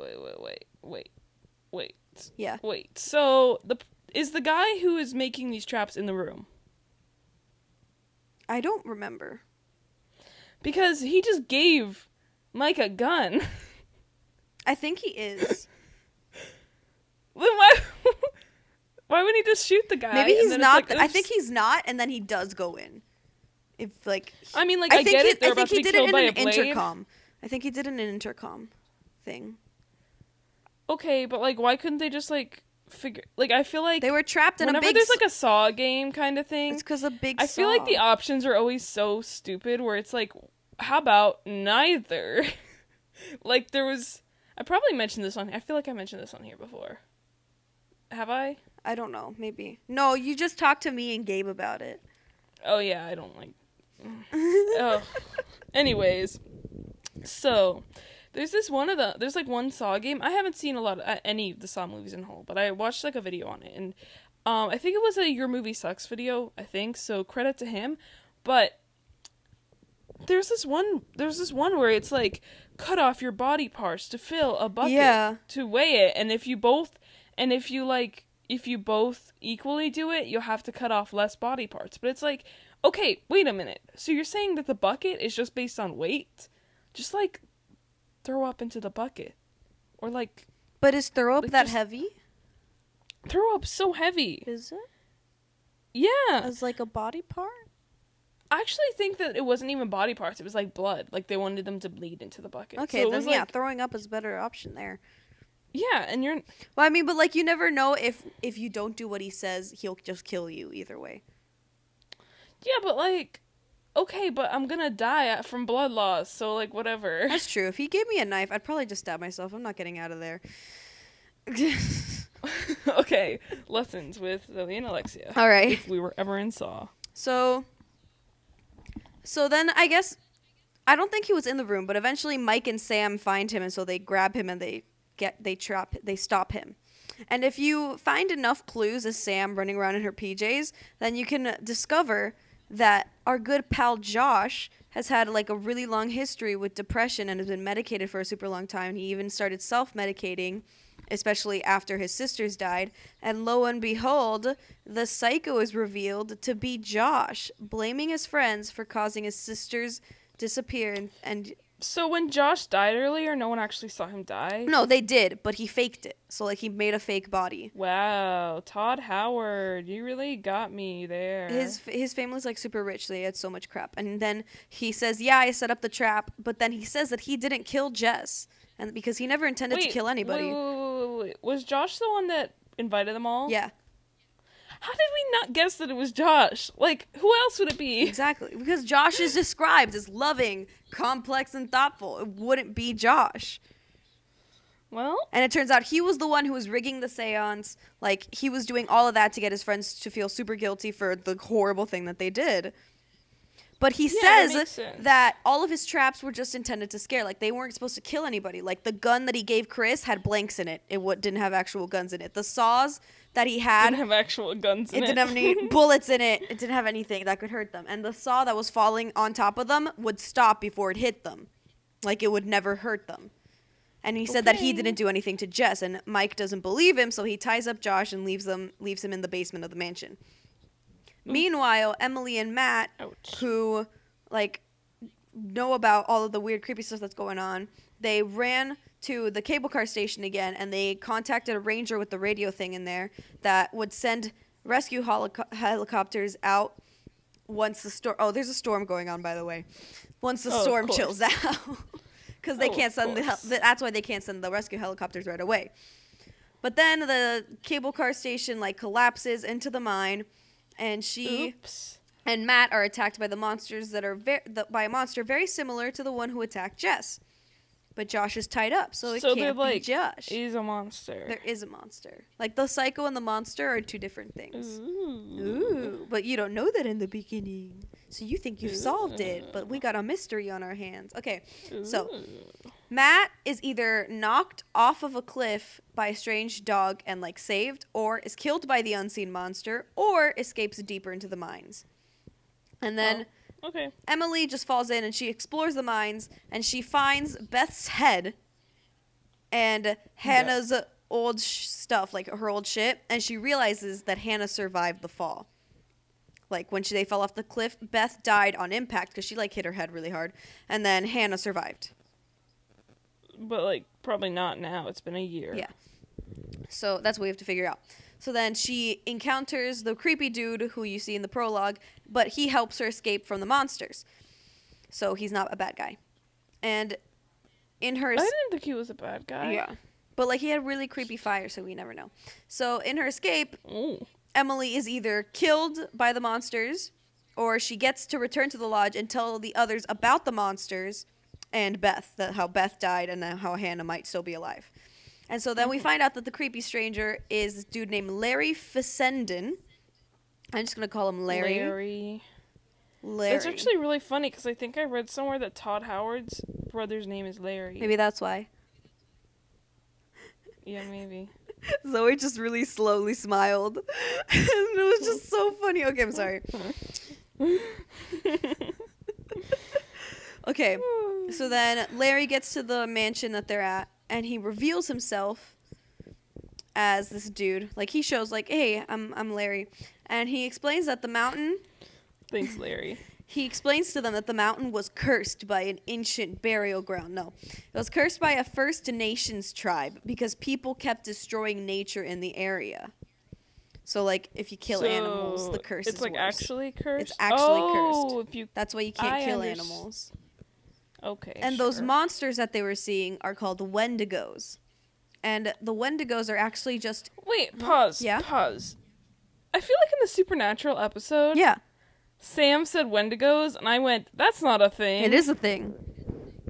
Wait, wait, wait, wait, wait, wait, wait, Yeah. wait. So the is the guy who is making these traps in the room? I don't remember. Because he just gave Mike a gun. I think he is. why? why wouldn't he just shoot the guy? Maybe he's not. like, I think he's not, and then he does go in. If like, I mean, like I, think get he, it. I think he did it in an intercom. I think he did it in an intercom thing. Okay, but like, why couldn't they just like figure? Like, I feel like They were trapped in a big. there's like a Saw game kind of thing, it's because a big. I feel like the options are always so stupid. Where it's like, how about neither? like there was, I probably mentioned this on. I feel like I mentioned this on here before. Have I? I don't know. Maybe no. You just talked to me and Gabe about it. Oh yeah, I don't like. oh. Anyways, so there's this one of the there's like one Saw game. I haven't seen a lot of uh, any of the Saw movies in whole, but I watched like a video on it, and um, I think it was a Your Movie Sucks video. I think so. Credit to him, but there's this one there's this one where it's like cut off your body parts to fill a bucket Yeah. to weigh it, and if you both and if you like if you both equally do it, you'll have to cut off less body parts. But it's like, okay, wait a minute. So you're saying that the bucket is just based on weight? Just like throw up into the bucket. Or like But is throw up Like, that heavy? throw up so heavy. Is it Yeah. as like a body part? I actually think that it wasn't even body parts, it was like blood. Like they wanted them to bleed into the bucket. Okay, so then yeah, like, throwing up is a better option there. yeah, and you're Well, I mean, but like you never know if if you don't do what he says, he'll just kill you either way. Yeah, but like okay, but I'm gonna die from blood loss, so like whatever. That's true. If he gave me a knife, I'd probably just stab myself. I'm not getting out of there. okay, lessons with Zoe and Alexia. All right. If we were ever in Saw. So, so then I guess I don't think he was in the room, but eventually Mike and Sam find him, and so they grab him and they get they trap they stop him. And if you find enough clues as Sam running around in her PJs, then you can discover that our good pal Josh has had like a really long history with depression and has been medicated for a super long time. He even started self-medicating especially after his sisters died. And lo and behold, the psycho is revealed to be Josh, blaming his friends for causing his sisters disappearance And, So when Josh died earlier, no one actually saw him die. no, they did, but he faked it. So like he made a fake body. Wow, Todd Howard, you really got me there. His his family's like super rich. They had so much crap. And then he says, "Yeah, I set up the trap," but then he says that he didn't kill Jess, and because he never intended to kill anybody. Wait, wait, wait, wait, wait. Was Josh the one that invited them all? Yeah, How did we not guess that it was Josh? Like, who else would it be? exactly. Because Josh is described as loving, complex, and thoughtful. It wouldn't be Josh. Well, And it turns out he was the one who was rigging the seance. Like, he was doing all of that to get his friends to feel super guilty for the horrible thing that they did. But he Yeah, says that all of his traps were just intended to scare. Like, they weren't supposed to kill anybody. Like, the gun that he gave Chris had blanks in it. It w- didn't have actual guns in it. The saws that he had, didn't have actual guns in it it. didn't have any bullets in it. It didn't have anything that could hurt them. And the saw that was falling on top of them would stop before it hit them. Like, it would never hurt them. And he said that he didn't do anything to Jess, and Mike doesn't believe him, so he ties up Josh and leaves them leaves him in the basement of the mansion. Mm-hmm. Meanwhile, Emily and Matt, Ouch. who like know about all of the weird creepy stuff that's going on, they ran to the cable car station again and they contacted a ranger with the radio thing in there that would send rescue helico- helicopters out once the storm oh there's a storm going on by the way. Once the Oh, storm chills out. Because they Oh, can't send the hel- that's why they can't send the rescue helicopters right away. But then the cable car station like collapses into the mine and she Oops. and Matt are attacked by the monsters that are ver- the, by a monster very similar to the one who attacked Jess. but Josh is tied up, so it So can't like, be Josh. He's a monster. There is a monster. Like the psycho and the monster are two different things. Ooh. Ooh, but you don't know that in the beginning. So you think you've solved it, but we got a mystery on our hands. Okay, so Ooh. Matt is either knocked off of a cliff by a strange dog and like saved, or is killed by the unseen monster, or escapes deeper into the mines. And then oh, Okay. Emily just falls in and she explores the mines and she finds Beth's head and Hannah's old sh- stuff, like her old shit, and she realizes that Hannah survived the fall. Like when she, they fell off the cliff, Beth died on impact because she like hit her head really hard, and then Hannah survived. But like probably not now. It's been a year. Yeah. So that's what we have to figure out. So then she encounters the creepy dude who you see in the prologue, but he helps her escape from the monsters. So he's not a bad guy. And in her I didn't think he was a bad guy. yeah. But like he had really creepy fire, so we never know. So in her escape, Ooh. Emily is either killed by the monsters or she gets to return to the lodge and tell the others about the monsters and Beth, that how Beth died and how Hannah might still be alive. And so then we mm-hmm. find out that the creepy stranger is this dude named Larry Fessenden. I'm just gonna call him Larry. Larry. Larry. It's actually really funny because I think I read somewhere that Todd Howard's brother's name is Larry. maybe that's why. Yeah, maybe. Zoe just really slowly smiled. and it was just so funny. Okay, I'm sorry. Okay, hmm. so then Larry gets to the mansion that they're at, and he reveals himself as this dude. Like he shows, like, "Hey, I'm I'm Larry," and he explains that the mountain. Thanks, Larry. He explains to them that the mountain was cursed by an ancient burial ground. No, it was cursed by a First Nations tribe because people kept destroying nature in the area. So, like, if you kill animals, the curse It's is like worse. actually cursed. It's actually oh, cursed. if you That's why you can't I kill underst- animals. Okay. And those monsters that they were seeing are called Wendigos. And the Wendigos are actually just Wait, pause. Yeah? Pause. I feel like in the supernatural episode, yeah, Sam said Wendigos, and I went, "That's not a thing." it is a thing.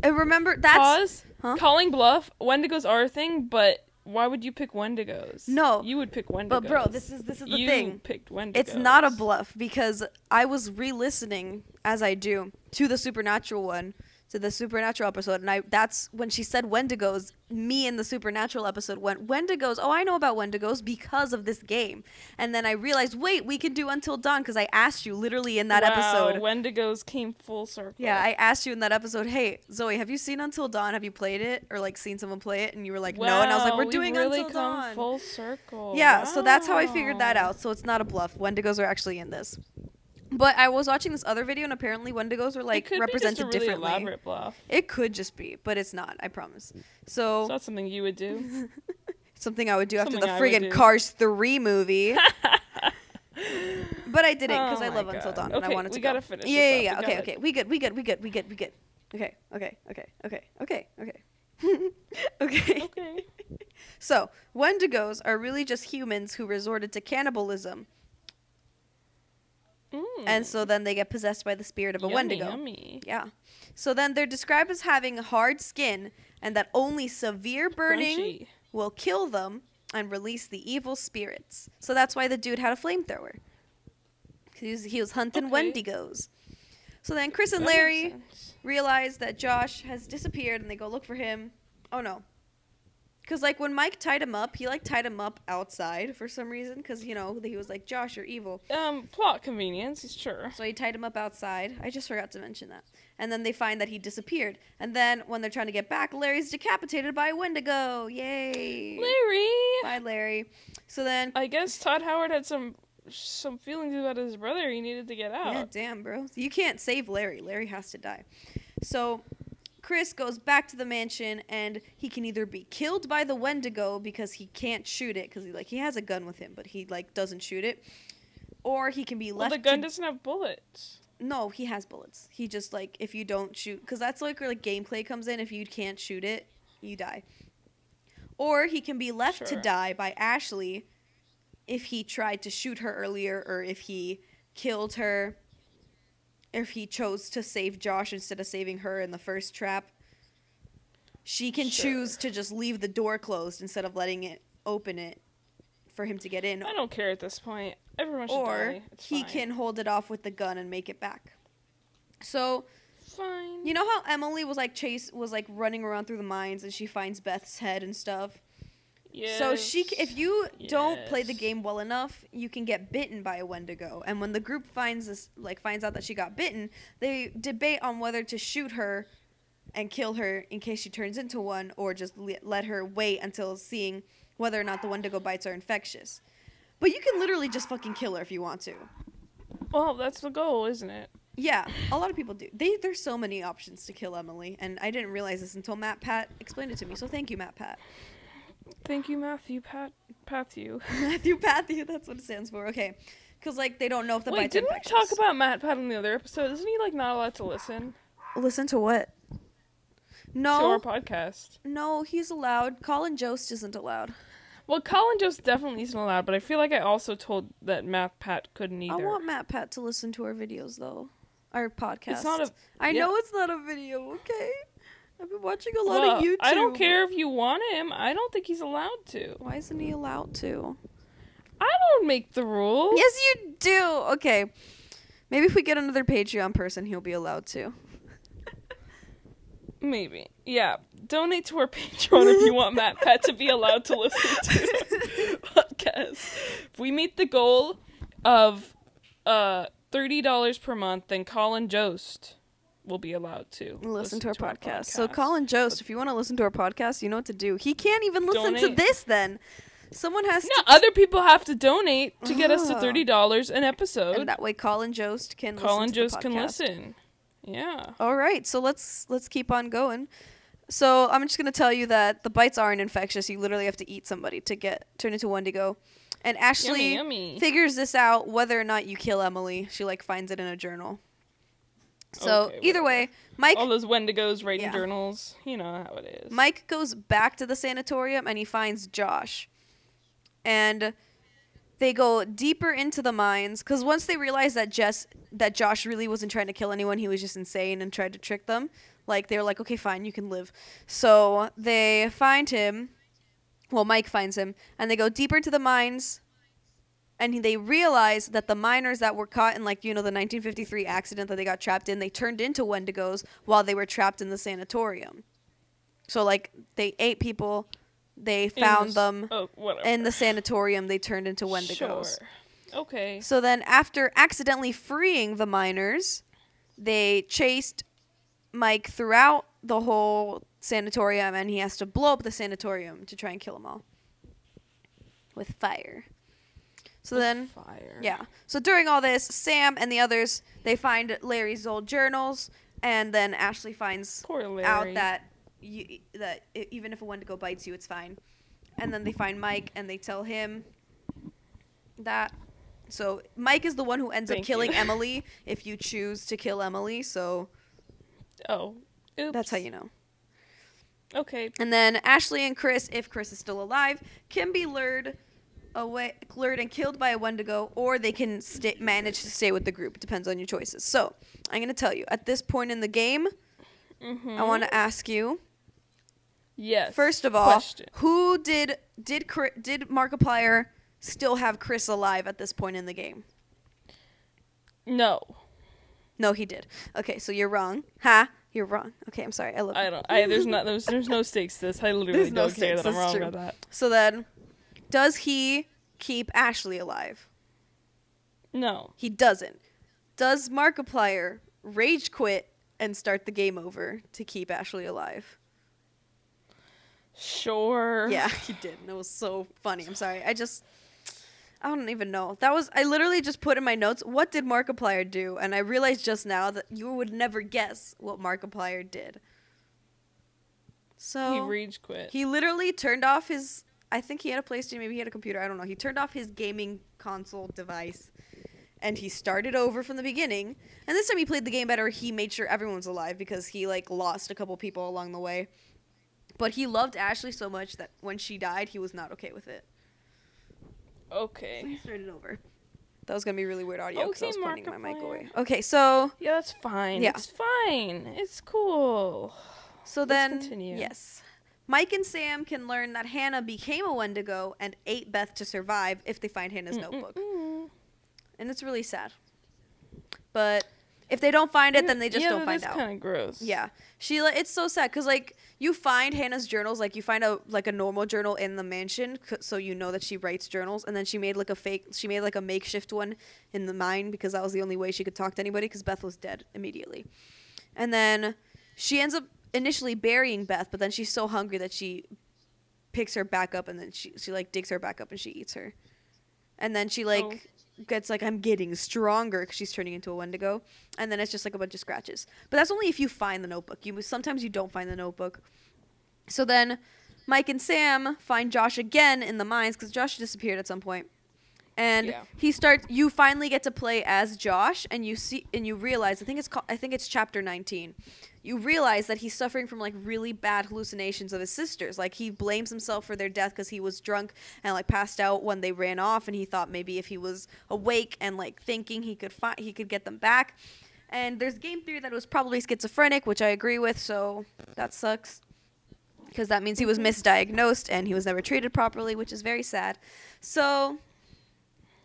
And remember that's Pause. Huh? Calling bluff. Wendigos are a thing, but why would you pick Wendigos? No. you would pick Wendigos. but bro, this is this is the you thing. You picked Wendigos. It's not a bluff because I was re-listening as I do to the supernatural one, to the supernatural episode, and I that's when she said Wendigos. Me in the supernatural episode went Wendigos. Oh, I know about Wendigos because of this game, and then I realized, wait, we can do Until Dawn because I asked you literally in that wow, episode. Wendigos came full circle. Yeah, I asked you in that episode, hey, Zoe, have you seen Until Dawn? Have you played it? Or like seen someone play it? And you were like, no. And I was like, we're doing really Until Dawn. full circle. yeah, so that's how I figured that out. So it's not a bluff. Wendigos are actually in this. But I was watching this other video and apparently Wendigos were like represented be just a really differently. elaborate bluff. It could just be, but it's not, I promise. So, So that's something you would do. something I would do after the something I friggin' Cars 3 movie. but I didn't because Oh I love Until God. Dawn and I wanted to we go. gotta finish Yeah, yeah, yeah. Okay, okay. We good. We good. We good. We good. We good. Okay, okay, okay, okay, okay, okay, okay. okay. okay. So, Wendigos are really just humans who resorted to cannibalism, Mm. and so then they get possessed by the spirit of a Yummy, Wendigo. Yummy. Yeah. So then they're described as having hard skin, and that only severe burning Crunchy. will kill them and release the evil spirits. So that's why the dude had a flamethrower. He was, he was hunting Okay. Wendigos. So then Chris and That Larry realize that Josh has disappeared and they go look for him. Oh no. Cuz like when Mike tied him up, he like tied him up outside for some reason cuz you know, he was like Josh, you're evil. Um, plot convenience, he's sure. So he tied him up outside. I just forgot to mention that. And then they find that he disappeared. And then when they're trying to get back, Larry's decapitated by a Wendigo. Yay. Larry. Bye Larry. So then I guess Todd Howard had some some feelings about his brother. He needed to get out. Yeah, damn, bro. You can't save Larry. Larry has to die. So Chris goes back to the mansion and he can either be killed by the Wendigo because he can't shoot it because he like he has a gun with him but he like doesn't shoot it, or he can be left. well, the gun doesn't have bullets. no, he has bullets. He just like if you don't shoot because that's like where like gameplay comes in. If you can't shoot it, you die. Or he can be left to die by Ashley if he tried to shoot her earlier or if he killed her. If he chose to save Josh instead of saving her in the first trap. she can Sure. choose to just leave the door closed instead of letting it open it for him to get in. I don't care at this point. Everyone should Or die. It's he fine. can hold it off with the gun and make it back. So Fine. you know how Emily was like chase was like running around through the mines and she finds Beth's head and stuff. So she, c- if you don't play the Yes. game well enough, you can get bitten by a Wendigo. And when the group finds this, like finds out that she got bitten, they debate on whether to shoot her and kill her in case she turns into one, or just le- let her wait until seeing whether or not the Wendigo bites are infectious. But you can literally just fucking kill her if you want to. Well, that's the goal, isn't it? Yeah, a lot of people do. They there's so many options to kill Emily, and I didn't realize this until MatPat explained it to me. So thank you, MatPat. Thank you, Matthew. Pat, Patthew. Matthew Pathy, that's what it stands for. Okay, because like they don't know if the Wait, bites didn't we talk about MatPat in the other episode? Isn't he like not allowed to listen Listen to what? to No, our podcast? no, he's allowed. Colin Jost isn't allowed. Well, Colin Jost definitely isn't allowed, but I feel like I also told that MatPat couldn't either. I want MatPat to listen to our videos though, our podcast. It's not a. I yeah. know it's not a video. Okay, I've been watching a lot Well, of YouTube. I don't care if you want him. I don't think he's allowed to. Why isn't he allowed to? I don't make the rules. Yes, you do. Okay, maybe if we get another Patreon person, he'll be allowed to. Maybe. Yeah. Donate to our Patreon if you want MatPat to be allowed to listen to podcasts. If we meet the goal of uh thirty dollars per month, then Colin Jost will be allowed to listen, to, our, podcast. So Colin Jost, if you want to listen to our podcast, you know what to do. He can't even listen to this. Then someone has No, to. other people have to donate to get us to Oh. thirty dollars an episode. and that way, Colin Jost can. Colin listen to Jost can listen. Yeah. All right, so let's let's keep on going. So I'm just gonna tell you that the bites aren't infectious. You literally have to eat somebody to get turn into Wendigo. And Ashley yummy, yummy. figures this out whether or not you kill Emily. She like finds it in a journal. So Okay, either way, Mike All those Wendigos writing Yeah. journals. You know how it is. Mike goes back to the sanatorium and he finds Josh. And they go deeper into the mines cuz once they realize that Jess that Josh really wasn't trying to kill anyone, he was just insane and tried to trick them. Like they were like, "Okay, fine, you can live." So they find him. Well, Mike finds him and they go deeper into the mines. And they realize that the miners that were caught in like you know the 1953 accident that they got trapped in, they turned into Wendigos while they were trapped in the sanatorium. So like they ate people, they In found them Oh, in the sanatorium. They turned into Wendigos. Sure. Okay. So then, after accidentally freeing the miners, they chased Mike throughout the whole sanatorium, and he has to blow up the sanatorium to try and kill them all with fire. So then, Fire. yeah. So during all this, Sam and the others they find Larry's old journals, and then Ashley finds out that you, that even if a Wendigo bites you, it's fine. And then they find Mike and they tell him that. So Mike is the one who ends up killing you. Emily if you choose to kill Emily. So Oh. Oops. that's how you know. Okay. And then Ashley and Chris, if Chris is still alive, can be lured away, lured and killed by a Wendigo, or they can sta manage to stay with the group. It depends on your choices. So I'm gonna tell you at this point in the game, Mm-hmm. I want to ask you Yes. First of all, Question. who did did did Markiplier still have Chris alive at this point in the game? No. No, he did. Okay, so you're wrong. Ha, you're wrong. Okay, I'm sorry. I love I don't. I there's not there's there's no stakes to this. I literally There's no don't care stakes, that I'm wrong true. about that. So then, does he keep Ashley alive? No. He doesn't. Does Markiplier rage quit and start the game over to keep Ashley alive? Sure. Yeah, he did. And it was so funny. I'm sorry. I just I don't even know. That was I literally just put in my notes, what did Markiplier do? And I realized just now that you would never guess what Markiplier did. So He rage quit. he literally turned off his I think he had a PlayStation, maybe he had a computer, I don't know. He turned off his gaming console device and he started over from the beginning. And this time he played the game better. He made sure everyone was alive because he like lost a couple people along the way. But he loved Ashley so much that when she died, he was not okay with it. Okay. So he started over. That was gonna be really weird audio because I Okay, was pointing my mic away. Okay, so Yeah, that's fine. Yeah. It's fine. It's cool. So Let's then, continue. yes, Mike and Sam can learn that Hannah became a Wendigo and ate Beth to survive if they find Hannah's notebook, Mm-mm-mm. and it's really sad. But if they don't find it, then they just yeah, don't find out. kind of gross. Yeah, Sheila, it's so sad because like you find Hannah's journals, like you find a like a normal journal in the mansion, c- so you know that she writes journals, and then she made like a fake, she made like a makeshift one in the mine because that was the only way she could talk to anybody because Beth was dead immediately, and then she ends up initially burying Beth, but then she's so hungry that she picks her back up and then she she like digs her back up and she eats her, and then she like. Oh. Gets like I'm getting stronger because she's turning into a Wendigo, and then it's just like a bunch of scratches. But that's only if you find the notebook. You sometimes you don't find the notebook. So then, Mike and Sam find Josh again in the mines because Josh disappeared at some point, and Yeah. he starts. You finally get to play as Josh, and you see and you realize. I think it's called. I think it's chapter 19. You realize that he's suffering from like really bad hallucinations of his sisters. Like he blames himself for their death because he was drunk and like passed out when they ran off, and he thought maybe if he was awake and like thinking he could find he could get them back. And there's game theory that it was probably schizophrenic, which I agree with. So that sucks because that means he was misdiagnosed and he was never treated properly, which is very sad. So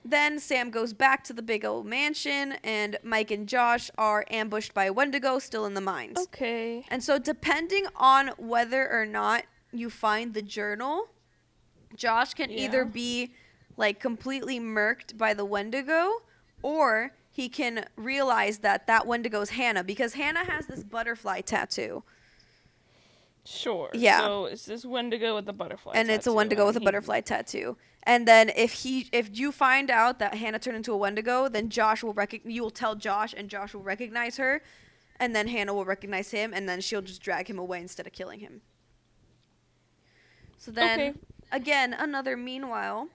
then Sam goes back to the big old mansion, and Mike and Josh are ambushed by a Wendigo still in the mines. Okay. And so, depending on whether or not you find the journal, Josh can either be like completely murked by the Wendigo, or he can realize that that Wendigo's Hannah because Hannah has this butterfly tattoo. Sure. Yeah. So it's this Wendigo with the butterfly. and it's a Wendigo with a butterfly tattoo. And then if he if you find out that Hannah turned into a Wendigo, then Josh will rec- you will tell Josh and Josh will recognize her, and then Hannah will recognize him and then she'll just drag him away instead of killing him. So then Okay. again, another meanwhile,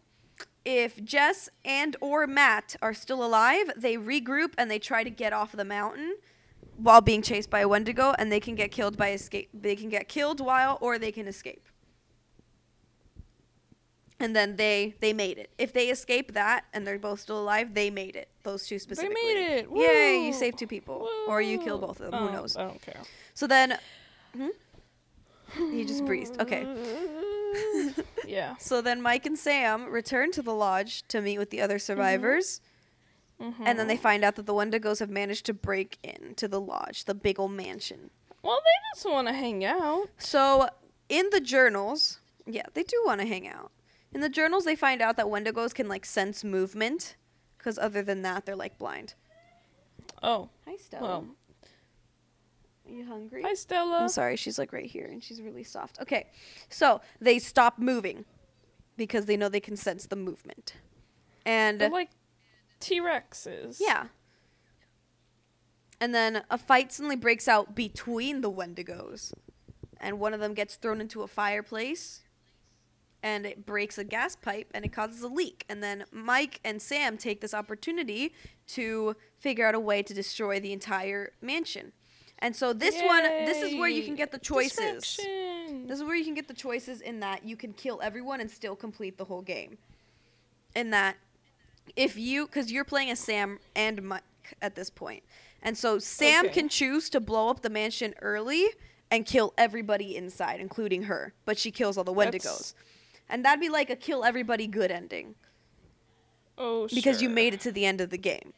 if Jess and or Matt are still alive, they regroup and they try to get off the mountain while being chased by a Wendigo and they can get killed by escape they can get killed while or they can escape and then they they made it if they escape that and they're both still alive they made it those two specifically. They made it. yay you Woo. saved two people or you killed Woo. both of them who Oh, knows I don't care. so then hmm? he just breezed okay yeah. so then mike and sam return to the lodge to meet with the other survivors and then they find out that the wendigos have managed to break into the lodge the big old mansion Well, they just want to hang out. So, in the journals, yeah, they do want to hang out. In the journals, they find out that Wendigos can like sense movement, because other than that, they're like blind. Oh, Hi, Stella. well. Are you hungry? Hi, Stella. I'm sorry, she's like right here, and she's really soft. Okay, so they stop moving because they know they can sense the movement, and They're like T Rexes. yeah. And then a fight suddenly breaks out between the Wendigos. And one of them gets thrown into a fireplace. And it breaks a gas pipe and it causes a leak. And then Mike and Sam take this opportunity to figure out a way to destroy the entire mansion. And so this one, this is where you can get the choices. This is where you can get the choices in that you can kill everyone and still complete the whole game. In that, if you, because you're playing as Sam and Mike at this point, and so Sam Okay. can choose to blow up the mansion early and kill everybody inside, including her, but she kills all the Wendigos, That's- and that'd be like a kill everybody good ending Oh, because you made it to the end of the game.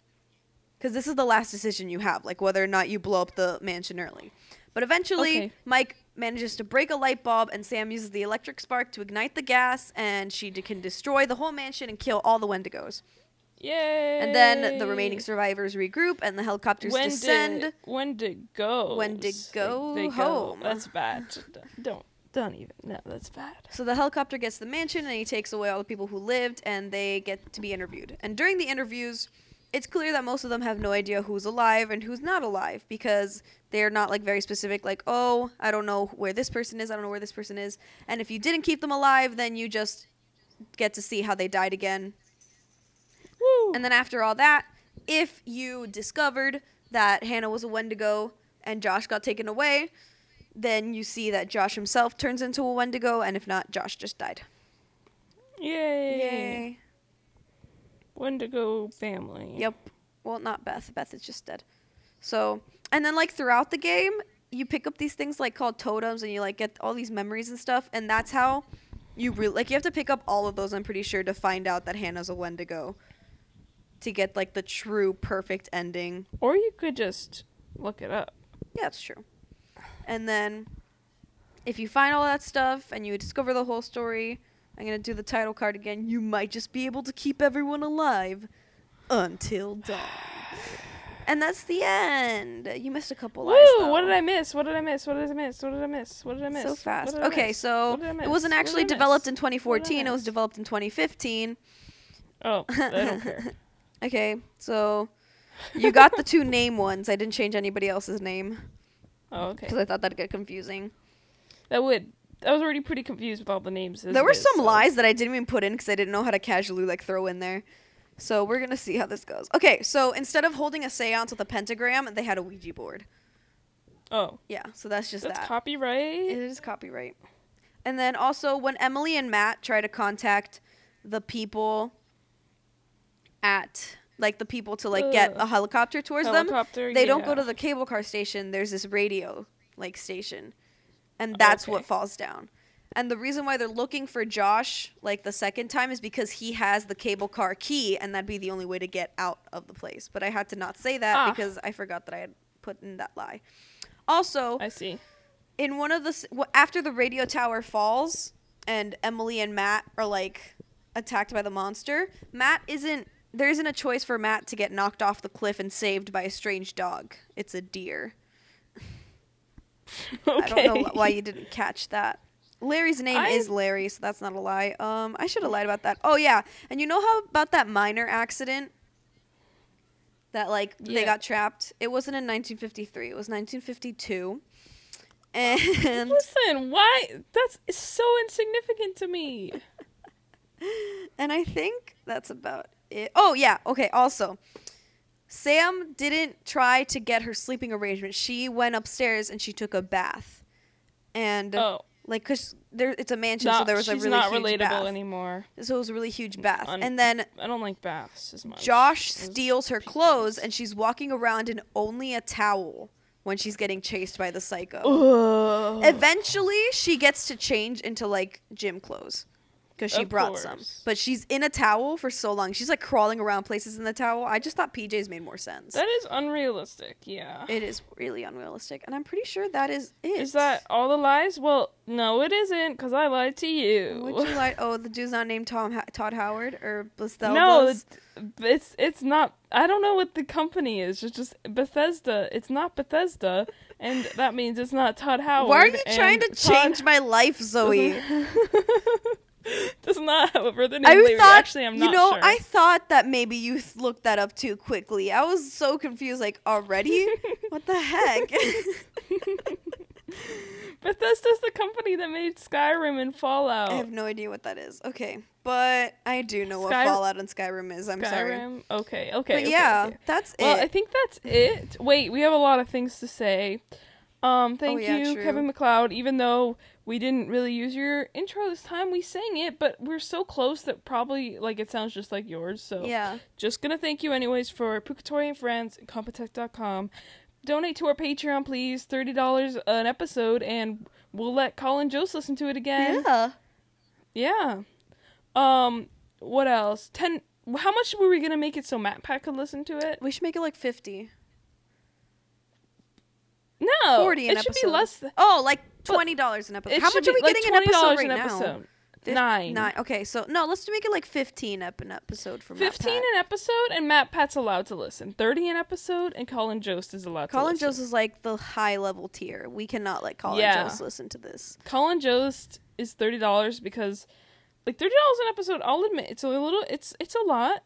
Because this is the last decision you have, like whether or not you blow up the mansion early. But eventually, Okay. Mike manages to break a light bulb, and Sam uses the electric spark to ignite the gas, and she d- can destroy the whole mansion and kill all the Wendigos. Yay. And then the remaining survivors regroup, and the helicopters when descend. Did, when did go? When to go home. That's bad. Don't don't even. No, that's bad. So the helicopter gets the mansion, and he takes away all the people who lived, and they get to be interviewed. And during the interviews, it's clear that most of them have no idea who's alive and who's not alive because they're not like very specific. Like, oh, I don't know where this person is. I don't know where this person is. And if you didn't keep them alive, then you just get to see how they died again. Woo. And then after all that, if you discovered that Hannah was a Wendigo and Josh got taken away, then you see that Josh himself turns into a Wendigo, and if not, Josh just died. Yay. Yay! Wendigo family. Yep. Well, not Beth. Beth is just dead. So, and then like throughout the game, you pick up these things like called totems and you like get all these memories and stuff and that's how you really like you have to pick up all of those i'm pretty sure to find out that hannah's a wendigo to get like the true perfect ending Or you could just look it up. yeah that's true and then if you find all that stuff and you discover the whole story i'm gonna do the title card again you might just be able to keep everyone alive until dawn and that's the end you missed a couple Woo! lies What did I miss? What did I miss? What did I miss? What did I miss? What did I miss? so fast. Okay, miss? so What did I it wasn't actually developed in 2014. It was developed in 2015. Oh, I don't care. Okay, so you got the two name ones. I didn't change anybody else's name Oh, okay. because I thought that'd get confusing. That would. I was already pretty confused with all the names. there were is, some so- lies that I didn't even put in because I didn't know how to casually like throw in there. So we're gonna see how this goes. Okay, so instead of holding a séance with a pentagram, they had a Ouija board. Oh, Yeah, so that's just that's that. copyright. It is copyright. And then also when Emily and Matt try to contact the people at like the people to like get a helicopter towards them, Helicopter, they don't go to the cable car station. There's this radio like station. And that's what falls down. And the reason why they're looking for Josh like the second time is because he has the cable car key and that'd be the only way to get out of the place. But I had to not say that Ah. because I forgot that I had put in that lie. Also, I see. in one of the after the radio tower falls and Emily and Matt are like attacked by the monster, Matt isn't there isn't a choice for Matt to get knocked off the cliff and saved by a strange dog. It's a deer. Okay. I don't know why you didn't catch that. Larry's name I- is Larry, so that's not a lie. Um, I should have lied about that. Oh yeah, and you know how about that minor accident that like they got trapped? It wasn't in 1953. It was 1952. And Listen, why? That's so insignificant to me. and I think that's about it. Oh yeah, okay. Also, Sam didn't try to get her sleeping arrangement. She went upstairs and she took a bath, and Oh, like cause there it's a mansion, so there was a she's really not huge relatable bath. anymore. So it was a really huge mm, bath, Un- and then I don't like baths as much. Josh steals her clothes, and she's walking around in only a towel when she's getting chased by the psycho. Ugh. Eventually, she gets to change into like gym clothes because she Of brought some. But she's in a towel for so long. She's like crawling around places in the towel. I just thought PJs made more sense. That is unrealistic. Yeah. it is really unrealistic, and I'm pretty sure that is it. Is that all the lies? Well, no, it isn't, because I lied to you. Would you like? Oh, the dude's not named Tom ha- Todd Howard or Bethesda. no, it's it's not. I don't know what the company is. It's just Bethesda. It's not Bethesda, and that means it's not Todd Howard. Why are you trying to Todd change my life, Zoe? Does not have a brother named I thought, Actually, I'm not sure. you know, sure. I thought that maybe you th- looked that up too quickly. I was so confused. Like, already? what the heck? Bethesda's the company that made Skyrim and Fallout. I have no idea what that is. Okay, but I do know what Fallout and Skyrim is. I'm sorry. Okay, okay. But okay, yeah, okay. that's Well, it. Well, I think that's it. Wait, we have a lot of things to say. Um, thank Oh, yeah, you, true. Kevin MacLeod. Even though we didn't really use your intro this time, we sang it, but we're so close that probably like it sounds just like yours. So yeah. just gonna thank you anyways for Pukatori and Friends and Compotech.com. Donate to our Patreon, please. Thirty dollars an episode, and we'll let Colin Jost listen to it again. Yeah. Yeah. Um. What else? Ten. How much were we gonna make it so MatPat could listen to it? We should make it like 50. No, 40 an it should episode. be less. Than, Oh, like But $20 an episode. How much are we like getting an episode right an now? episode. Fif- Nine. Nine. Okay, so no, let's make it like 15 ep- an episode for Matt Fifteen Pat. an episode, and MatPat's allowed to listen. Thirty an episode, and Colin Jost is allowed Colin to listen. Colin Jost is like the high level tier. We cannot let Colin Yeah. Jost listen to this. Colin Jost is thirty dollars because, like, thirty dollars an episode. I'll admit it's a little. It's it's a lot.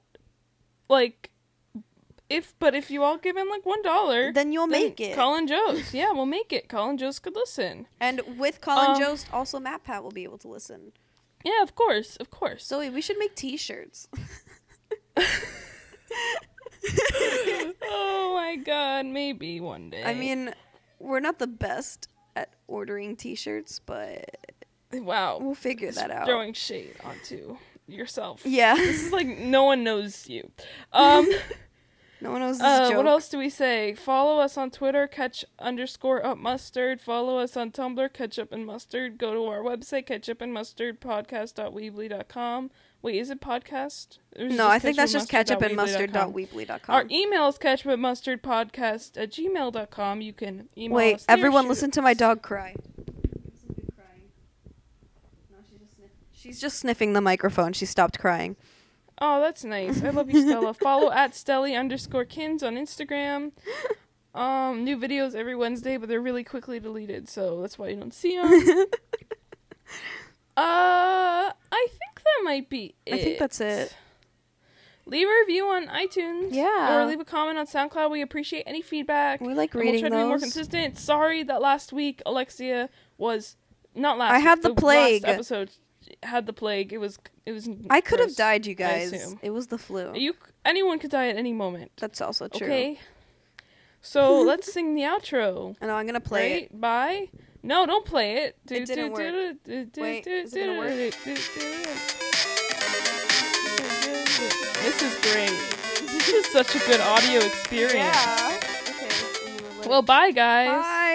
Like, if but if you all give him like one dollar, Then you'll then make it. Colin Jost, yeah, we'll make it. Colin Jost could listen. and with Colin Um, Jost, also MatPat will be able to listen. Yeah, of course, of course. Zoe, we should make T-shirts. oh my god, maybe one day. I mean, we're not the best at ordering T-shirts, but wow, we'll figure It's that out. Throwing shade onto yourself. Yeah. This is like no one knows you. Um No one knows this Uh, joke. what else do we say? Follow us on Twitter, catch underscore up mustard. Follow us on Tumblr, ketchup and mustard. Go to our website, ketchup and mustard podcast.weebly.com. Wait, is it podcast? Or is it No, I think that's just ketchup and mustard.weebly.com? mustard.weebly.com. Our email is ketchup and mustard podcast at gmail.com. You can email Wait, us. there, everyone, shoot listen to my dog cry. She's just sniffing the microphone. She stopped crying. Oh, that's nice. I love you, Stella. Follow at Stelly underscore kins on Instagram. Um, new videos every Wednesday, but they're really quickly deleted, so that's why you don't see them. uh, I think that might be it. I think that's it. Leave a review on iTunes. Yeah. Or leave a comment on SoundCloud. We appreciate any feedback. We like reading And we'll try to be more consistent. Sorry that last week Alexia was not last. I had the plague. episode had the plague. It was it was. I could have died, you guys. It was the flu. You anyone could die at any moment. That's also true. Okay. So let's sing the outro. I know I'm gonna play it. Bye. No, don't play it. It didn't work. Wait, is it gonna work? This is great. This is such a good audio experience. Yeah. Okay. Well, bye, guys. Bye.